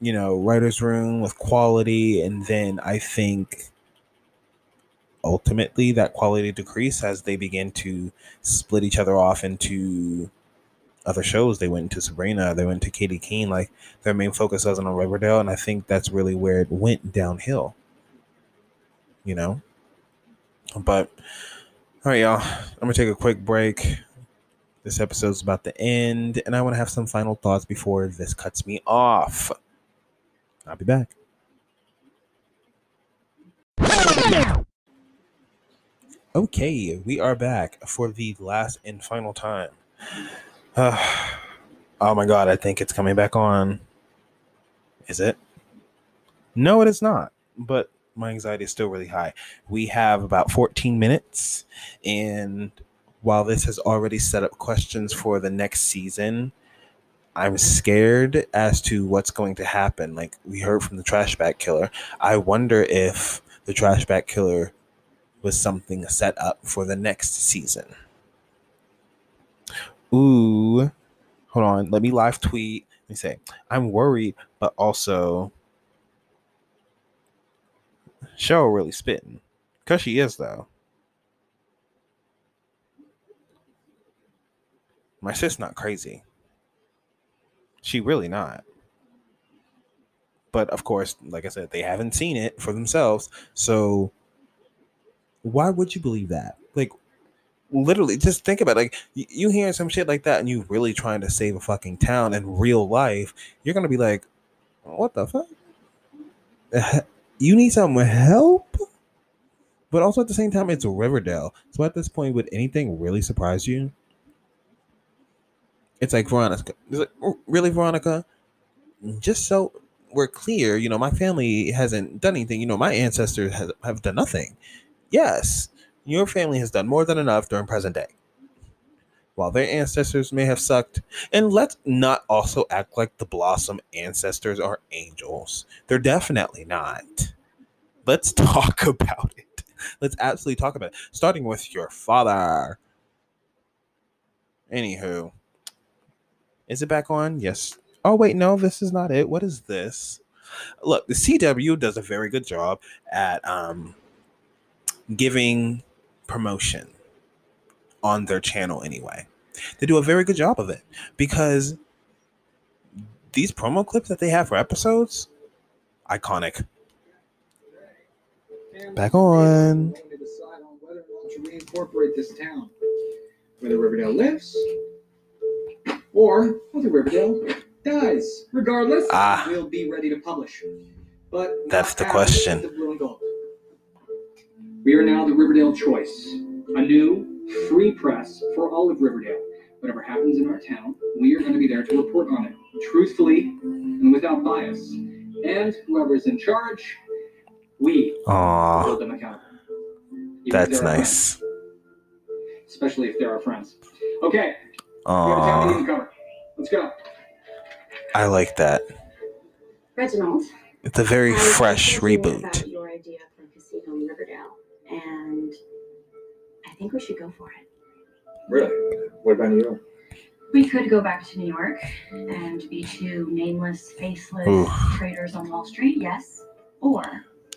you know, writers room with quality and then I think ultimately that quality decreased as they begin to split each other off into other shows. They went into Sabrina, they went to Katy Keene. Like their main focus wasn't on Riverdale, and I think that's really where it went downhill. You know? But all right, y'all. I'm gonna take a quick break. This episode's about to end, and I want to have some final thoughts before this cuts me off. I'll be back. Okay, we are back for the last and final time. Uh, oh my god, I think it's coming back on. Is it? No, it is not. But my anxiety is still really high. We have about 14 minutes, and while this has already set up questions for the next season, I'm scared as to what's going to happen. Like we heard from the trash bag killer, I wonder if the trash bag killer was something set up for the next season. Ooh, hold on. Let me live tweet. Let me say, I'm worried, but also Cheryl really spitting. Cause she is though. My sis not crazy. She really not. But of course, like I said, they haven't seen it for themselves. So why would you believe that? Like literally just think about it. like you, you hearing some shit like that and you really trying to save a fucking town in real life, you're gonna be like, what the fuck? You need some help? But also at the same time, it's Riverdale. So at this point, would anything really surprise you? It's like Veronica. It's like, really, Veronica? Just so we're clear, you know, my family hasn't done anything. You know, my ancestors has, have done nothing. Yes, your family has done more than enough during present day. While their ancestors may have sucked, and let's not also act like the Blossom ancestors are angels. They're definitely not. Let's talk about it. Let's absolutely talk about it. Starting with your father. Anywho, is it back on? Yes. Oh, wait, no, this is not it. What is this? Look, the CW does a very good job at um, giving promotion on their channel anyway. They do a very good job of it because these promo clips that they have for episodes, iconic. Back on.
To whether or not to reincorporate this town, whether Riverdale lives or whether Riverdale dies. Regardless,
Ah.
we'll be ready to publish. But
That's the question.
the blue and gold. We are now the Riverdale Choice, a new free press for all of Riverdale. Whatever happens in our town, we are going to be there to report on it, truthfully and without bias. And whoever is in charge, we
Aw,
hold them accountable. Even
that's nice.
friends, especially if they're our friends. Okay, we have a town we need
Aw,
to cover. Let's go.
I like that.
Reginald.
It's a very fresh reboot.
About your idea for a casino in Riverdale, and I think we should go for it.
Really? What about New York?
We could go back to New York and be two nameless, faceless
Oof.
traders on Wall Street, yes. Or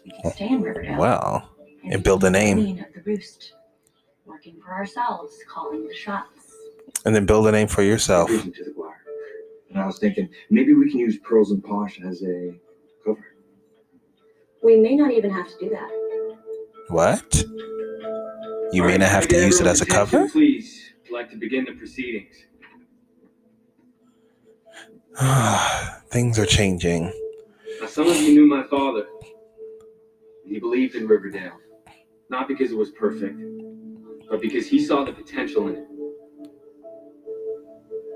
we could stay in Riverdale.
Wow.
and
And build a name.
Queen of the roost, working for ourselves, calling the shots.
And then build a name for yourself.
Reason to the choir. And I was thinking maybe we can use Pearls and Posh as a cover.
We may not even have to do that.
What? You may not have to use it as a cover?
Please, I'd like to begin the proceedings.
Things are changing.
Now, some of you knew my father. He believed in Riverdale, not because it was perfect, but because he saw the potential in it.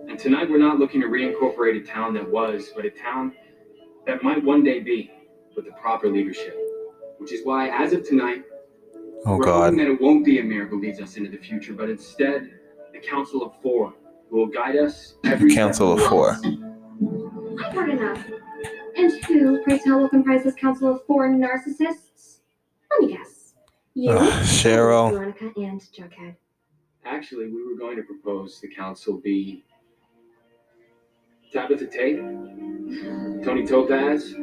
And tonight, we're not looking to reincorporate a town that was, but a town that might one day be, with the proper leadership. Which is why, as of tonight,
Oh
we're
God.
hoping that it won't be a mayor who leads us into the future, but instead, the council of four who will guide us every step
Council of
the way.
four.
I've heard enough. And who, pray tell, will comprise this council of four narcissists? Let me guess. You,
Ugh, Cheryl.
Veronica, and Jughead.
Actually, we were going to propose the council be Tabitha Tate, Tony Topaz,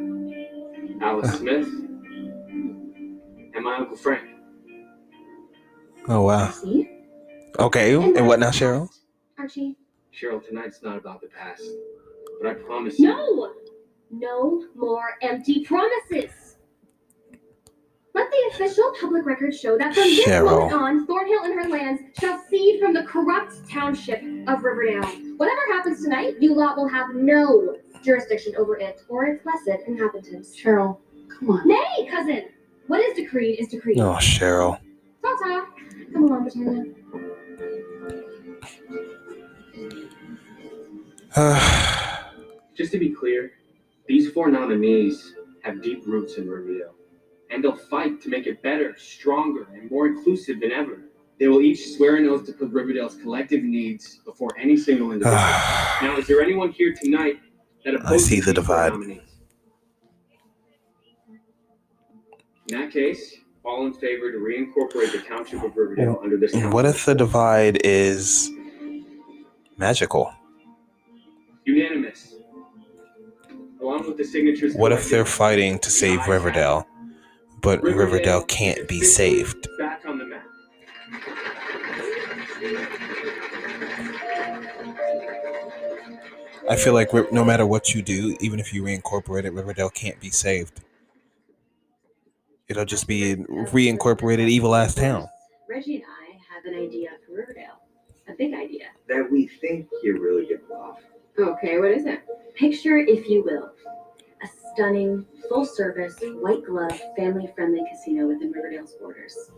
Alice Smith, and my Uncle Frank.
Oh wow.
See?
Okay. And what now, Cheryl?
Archie?
Cheryl, tonight's not about the past, but I promise you.
No! No more empty promises! Let the official public record show that from this moment on, Thornhill and her lands shall cede from the corrupt township of Riverdale. Whatever happens tonight, you lot will have no jurisdiction over it or its blessed inhabitants.
Cheryl, come on.
Nay, cousin! What is decreed is decreed.
Oh, Cheryl.
Ta-ta! Come along, Britannia.
Just to be clear, these four nominees have deep roots in Riverdale, and they'll fight to make it better, stronger, and more inclusive than ever. They will each swear an oath to put Riverdale's collective needs before any single individual. now, is there anyone here tonight that
I
opposes
see the divide.
nominees? In that case, all in favor to reincorporate the township of Riverdale under this.
What if the divide is magical?
Unanimous. Along with the signatures.
What if they're fighting to save Riverdale, but Riverdale can't be saved?
back on the map.
I feel like no matter what you do, even if you reincorporate it, Riverdale can't be saved. It'll just be a reincorporated evil ass town.
Reggie and I have an idea for Riverdale. A big idea.
That we think you're really good off.
Okay, what is it? Picture, if you will, a stunning, full service, white glove, family friendly casino within Riverdale's borders,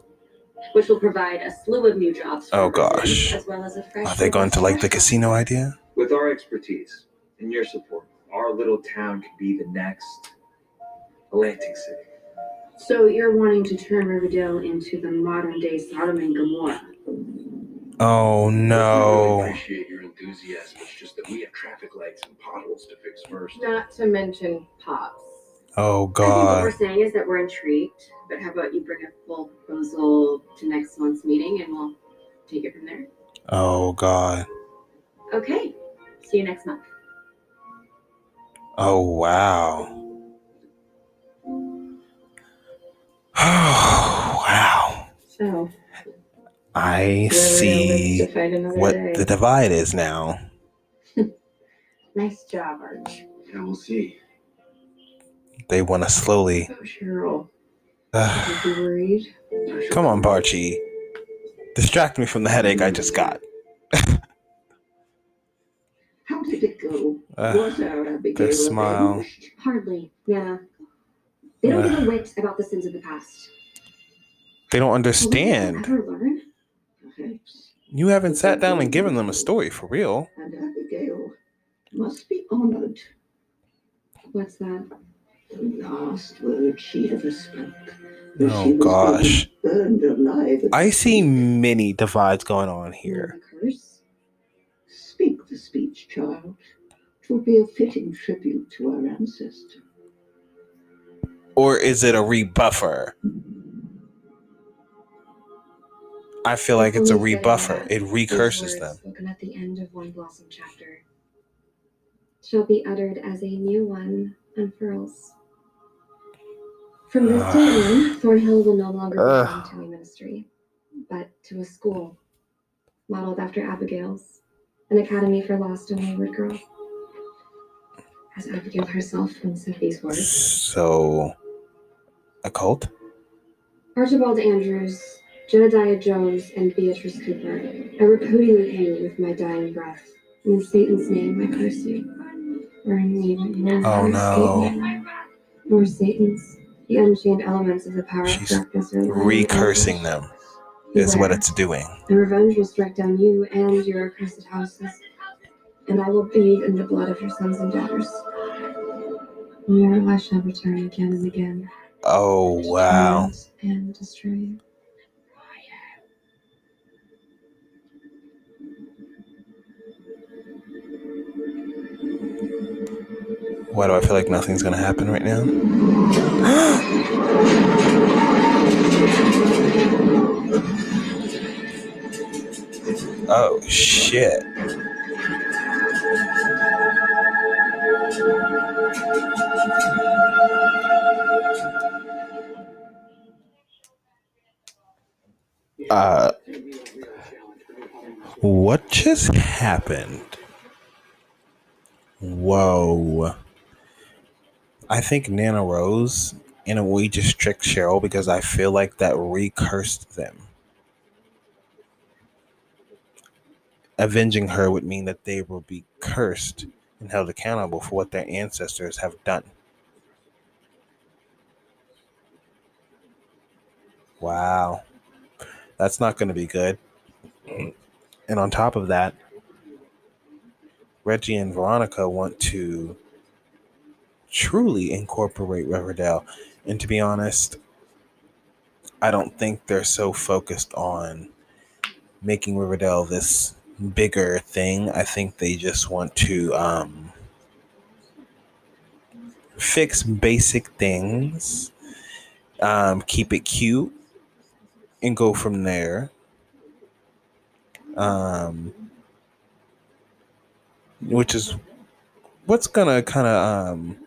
which will provide a slew of new jobs for
Oh gosh.
as well as a fresh.
Are they going to like the casino idea?
With our expertise and your support, our little town could be the next Atlantic City.
So you're wanting to turn Riverdale into the modern day Sodom and Gomorrah.
Oh
I
no.
appreciate your enthusiasm. It's just that we have traffic lights and potholes to fix first.
Not to mention pops.
Oh
I think what we're saying is that we're intrigued, but how about you bring a full proposal to next month's meeting and we'll take it from there?
Oh god.
Okay, see you next month.
Oh wow.
So
I see
to fight another
what
day.
the divide is now.
Nice job, Arch.
Yeah, we'll see.
They want to slowly.
So Cheryl,
Ugh.
are you worried?
come on, Barchie. Distract me from the headache I just got.
How did it go?
Ugh.
Was our Abigail
Their smile.
Hardly, yeah. They don't
Ugh.
give a uh. whit about the sins of the past.
They don't understand.
Ever learn?
Perhaps.
You haven't sat down and given them a story for real.
And Abigail must be honored.
What's that?
The last word she ever spoke.
Oh gosh. I see many divides going on here.
Speak the speech, child. It will be a fitting tribute to our ancestor.
Or is it a rebuffer? Mm-hmm. I feel like it's a rebuffer. It recurses them.
Spoken at the end of one blossom chapter shall be uttered as a new one unfurls. From this day on, Thornhill will no longer belong to a ministry, but to a school modeled after Abigail's, an academy for lost and wayward girls. As Abigail herself once said these words.
So, a cult?
Archibald Andrews, Jedediah Jones, and Beatrice Cooper, I repudiate you with my dying breath. In Satan's name I curse you. Burn me, but no
Oh, no.
Nor Satan's. The unchained elements of the power of darkness are
Recursing them is what it's doing.
and revenge will strike down you and your accursed houses, and I will bathe in the blood of your sons and daughters. Your I shall return again and again,
Oh, wow.
and destroy you.
Why do I feel like nothing's gonna happen right now? oh shit. Uh, what just happened? Whoa. I think Nana Rose, in a way, just tricked Cheryl because I feel like that recursed them. Avenging her would mean that they will be cursed and held accountable for what their ancestors have done. Wow. That's not going to be good. And on top of that, Reggie and Veronica want to truly incorporate Riverdale. And to be honest, I don't think they're so focused on making Riverdale this bigger thing. I think they just want to um, fix basic things, um, keep it cute, and go from there. Um, which is what's gonna kind of um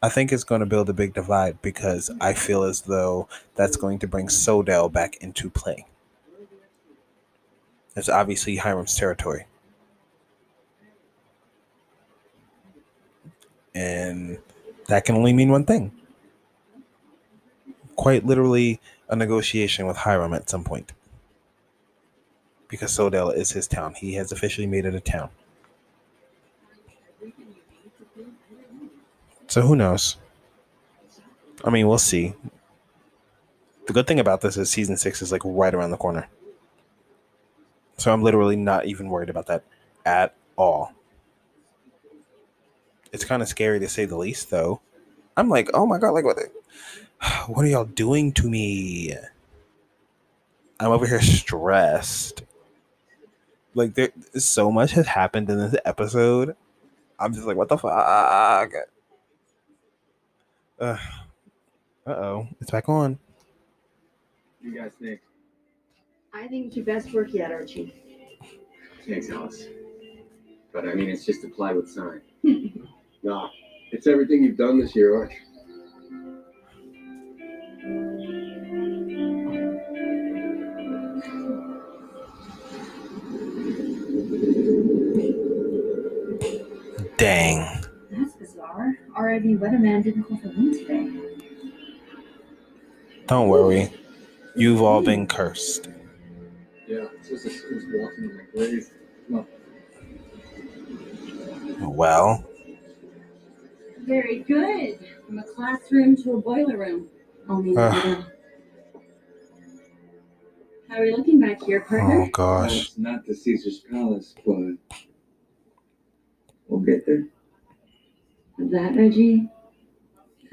I think it's going to build a big divide because I feel as though that's going to bring Sodell back into play. It's obviously Hiram's territory. And that can only mean one thing. Quite literally a negotiation with Hiram at some point. Because Sodell is his town. He has officially made it a town. So who knows? I mean, we'll see. The good thing about this is season six is like right around the corner. So I'm literally not even worried about that at all. It's kind of scary to say the least, though. I'm like, oh my god, like what? What are y'all doing to me? I'm over here stressed. Like there, so much has happened in this episode. I'm just like, what the fuck? Uh oh, it's back on.
You guys think?
I think it's your best work yet, Archie.
Thanks, Alice. But I mean, it's just a plywood sign.
Nah, it's everything you've done this year, Arch.
Dang.
That's bizarre. R.I.V. Weatherman didn't call for wind today.
Don't worry. You've all been cursed.
Yeah, it's just who's walking in my grave. Come on.
Well,
Very good. From a classroom to a boiler room. Only
Ugh.
Riverdale. How are we looking back here, partner?
oh gosh.
Well, it's not the Caesar's Palace, but we'll get there.
Of that, Reggie,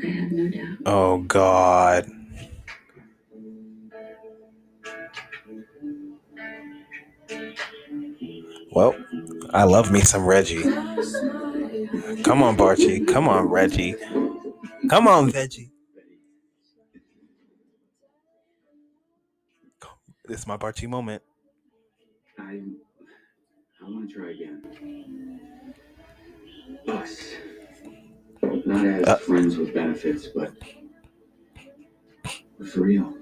I have no doubt.
Oh god. Well, I love me some Reggie. Come on, Barchie. Come on, Reggie. Come on, Veggie. This is my Barchie moment.
I I want to try again. Us. Not as
Uh.
friends with benefits, but for real.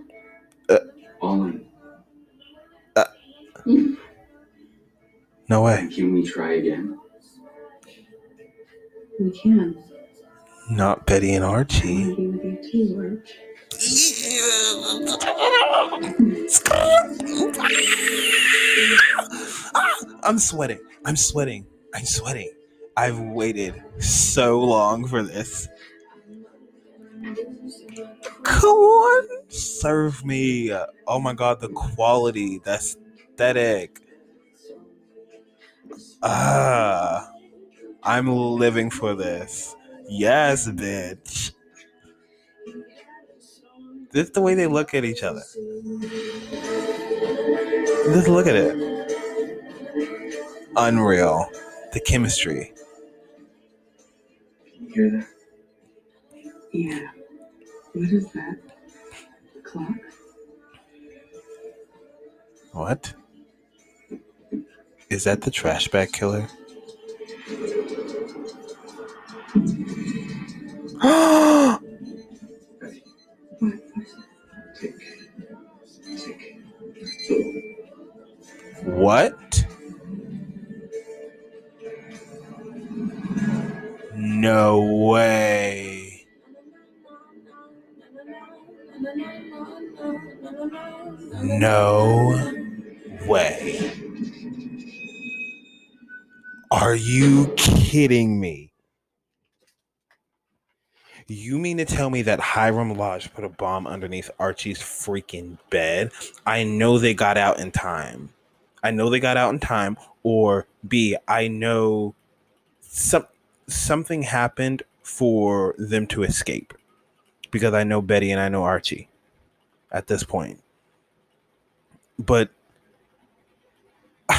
Uh.
All in.
No way.
Can we try again?
We can.
Not Betty and Archie.
I'll be with you too, Arch.
I'm sweating. I'm sweating. I'm sweating. I've waited so long for this. Come on, serve me. Oh my god, the quality, the aesthetic. Ah, I'm living for this. Yes, bitch. This is the way they look at each other. Just look at it. Unreal. The chemistry.
Can you hear that?
Yeah. What is that? A clock?
What? Is that the trash bag killer? what? No way. No way. Are you kidding me? You mean to tell me that Hiram Lodge put a bomb underneath Archie's freaking bed? I know they got out in time. I know they got out in time. Or B, I know some something happened for them to escape. Because I know Betty and I know Archie at this point. But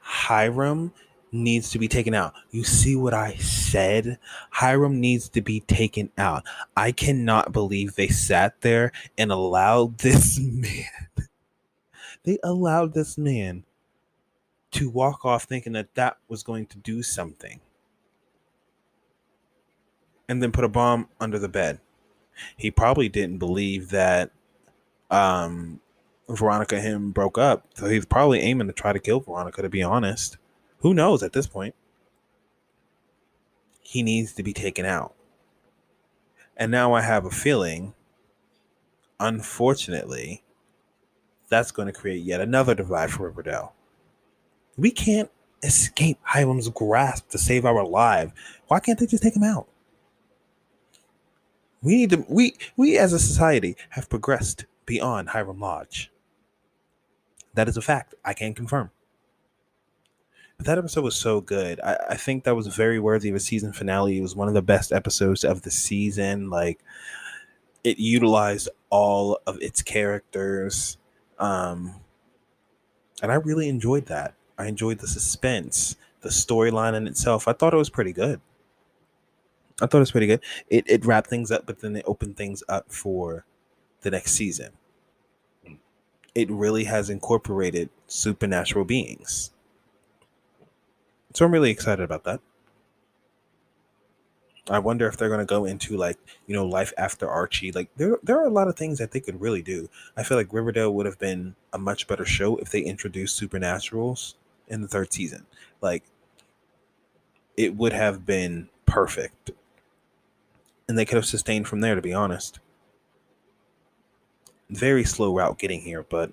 Hiram needs to be taken out. You see what I said? Hiram needs to be taken out. I cannot believe they sat there and allowed this man. They allowed this man to walk off thinking that that was going to do something. And then put a bomb under the bed. He probably didn't believe that um Veronica and him broke up. So he's probably aiming to try to kill Veronica, to be honest. Who knows at this point? He needs to be taken out. And now I have a feeling, unfortunately, that's going to create yet another divide for Riverdale. We can't escape Hiram's grasp to save our lives. Why can't they just take him out? We need to we we as a society have progressed beyond Hiram Lodge. That is a fact. I can confirm. But that episode was so good. I, I think that was very worthy of a season finale. It was one of the best episodes of the season. Like it utilized all of its characters. Um and I really enjoyed that. I enjoyed the suspense, the storyline in itself. I thought it was pretty good. I thought it was pretty good. It it wrapped things up, but then it opened things up for the next season. It really has incorporated supernatural beings. So I'm really excited about that. I wonder if they're going to go into like, you know, life after Archie. Like there there are a lot of things that they could really do. I feel like Riverdale would have been a much better show if they introduced supernaturals in the third season. Like it would have been perfect. And they could have sustained from there to be honest. Very slow route getting here, but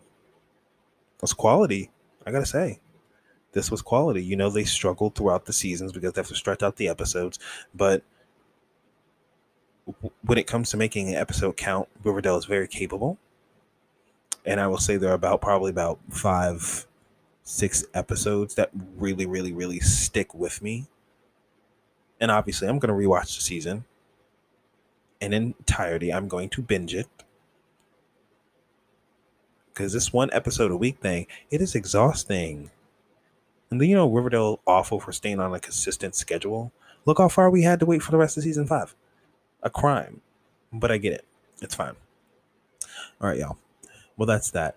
that's quality, I got to say this was quality. You know, they struggled throughout the seasons because they have to stretch out the episodes. But when it comes to making an episode count, Riverdale is very capable. And I will say there are about probably about five, six episodes that really, really, really stick with me. And obviously, I'm going to rewatch the season in entirety. I'm going to binge it because this one episode a week thing, it is exhausting. And then, you know, Riverdale awful for staying on a consistent schedule. Look how far we had to wait for the rest of season five. A crime. But I get it. It's fine. All right, y'all. Well, that's that.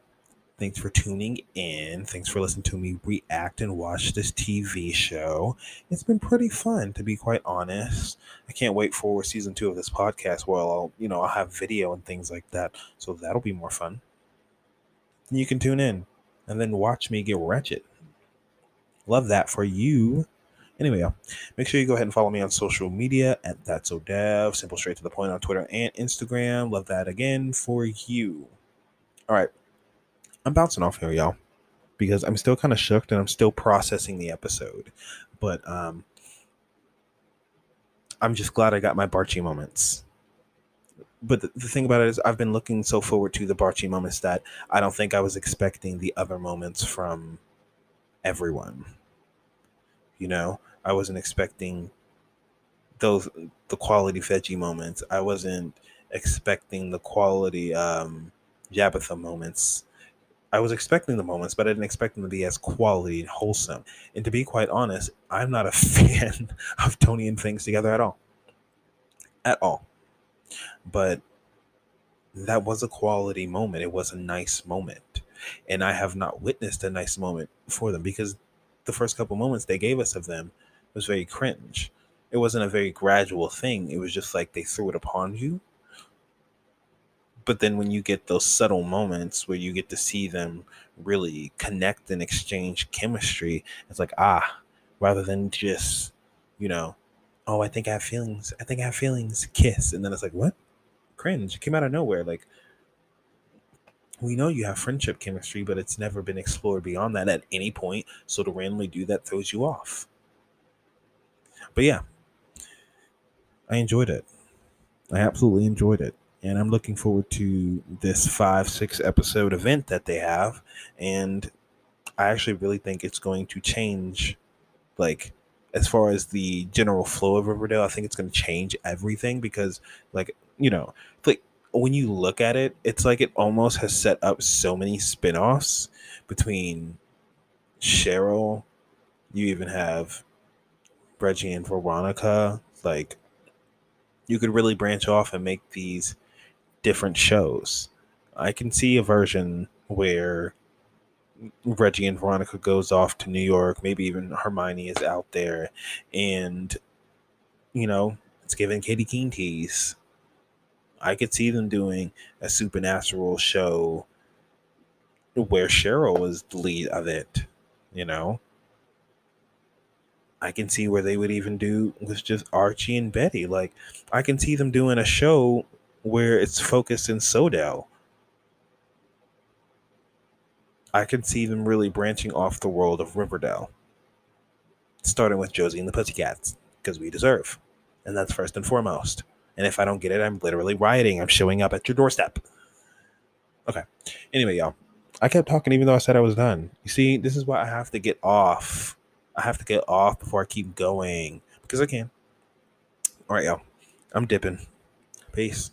Thanks for tuning in. Thanks for listening to me react and watch this TV show. It's been pretty fun, to be quite honest. I can't wait for season two of this podcast. Well, I'll, you know, I'll have video and things like that, so that'll be more fun. You can tune in and then watch me get wretched. Love that for you. Anyway, make sure you go ahead and follow me on social media at That's So Dev. Simple, straight to the point on Twitter and Instagram. Love that again for you. All right. I'm bouncing off here, y'all, because I'm still kind of shook and I'm still processing the episode. But um, I'm just glad I got my Barchie moments. But the, the thing about it is, I've been looking so forward to the Barchie moments that I don't think I was expecting the other moments from everyone. You know, I wasn't expecting those the quality veggie moments. I wasn't expecting the quality um Jabitha moments I was expecting the moments, but I didn't expect them to be as quality and wholesome. And to be quite honest, I'm not a fan of Toni and things together at all. At all. But that was a quality moment. It was a nice moment. And I have not witnessed a nice moment for them because the first couple moments they gave us of them was very cringe. It wasn't a very gradual thing. It was just like they threw it upon you but then when you get those subtle moments where you get to see them really connect and exchange chemistry it's like ah rather than just you know oh i think i have feelings i think i have feelings kiss. And then it's like what? Cringe. It came out of nowhere. Like we know you have friendship chemistry but it's never been explored beyond that at any point. So to randomly do that throws you off. But yeah i enjoyed it. I absolutely enjoyed it and I'm looking forward to this five, six episode event that they have. And I actually really think it's going to change, like, as far as the general flow of Riverdale, I think it's going to change everything because, like, you know, like when you look at it, it's like it almost has set up so many spin offs between Cheryl, you even have Reggie and Veronica. Like, you could really branch off and make these different shows. I can see a version where Reggie and Veronica goes off to New York, maybe even Hermione is out there, and you know, it's giving Katy Keene tease. I could see them doing a supernatural show where Cheryl was the lead of it, you know. I can see where they would even do with just Archie and Betty. Like, I can see them doing a show where it's focused in Sodell. I can see them really branching off the world of Riverdale. Starting with Josie and the Pussycats, because we deserve. And that's first and foremost. And if I don't get it, I'm literally rioting. I'm showing up at your doorstep. Okay. Anyway, y'all. I kept talking even though I said I was done. You see, this is why I have to get off. I have to get off before I keep going. Because I can. All right, y'all. I'm dipping. Peace.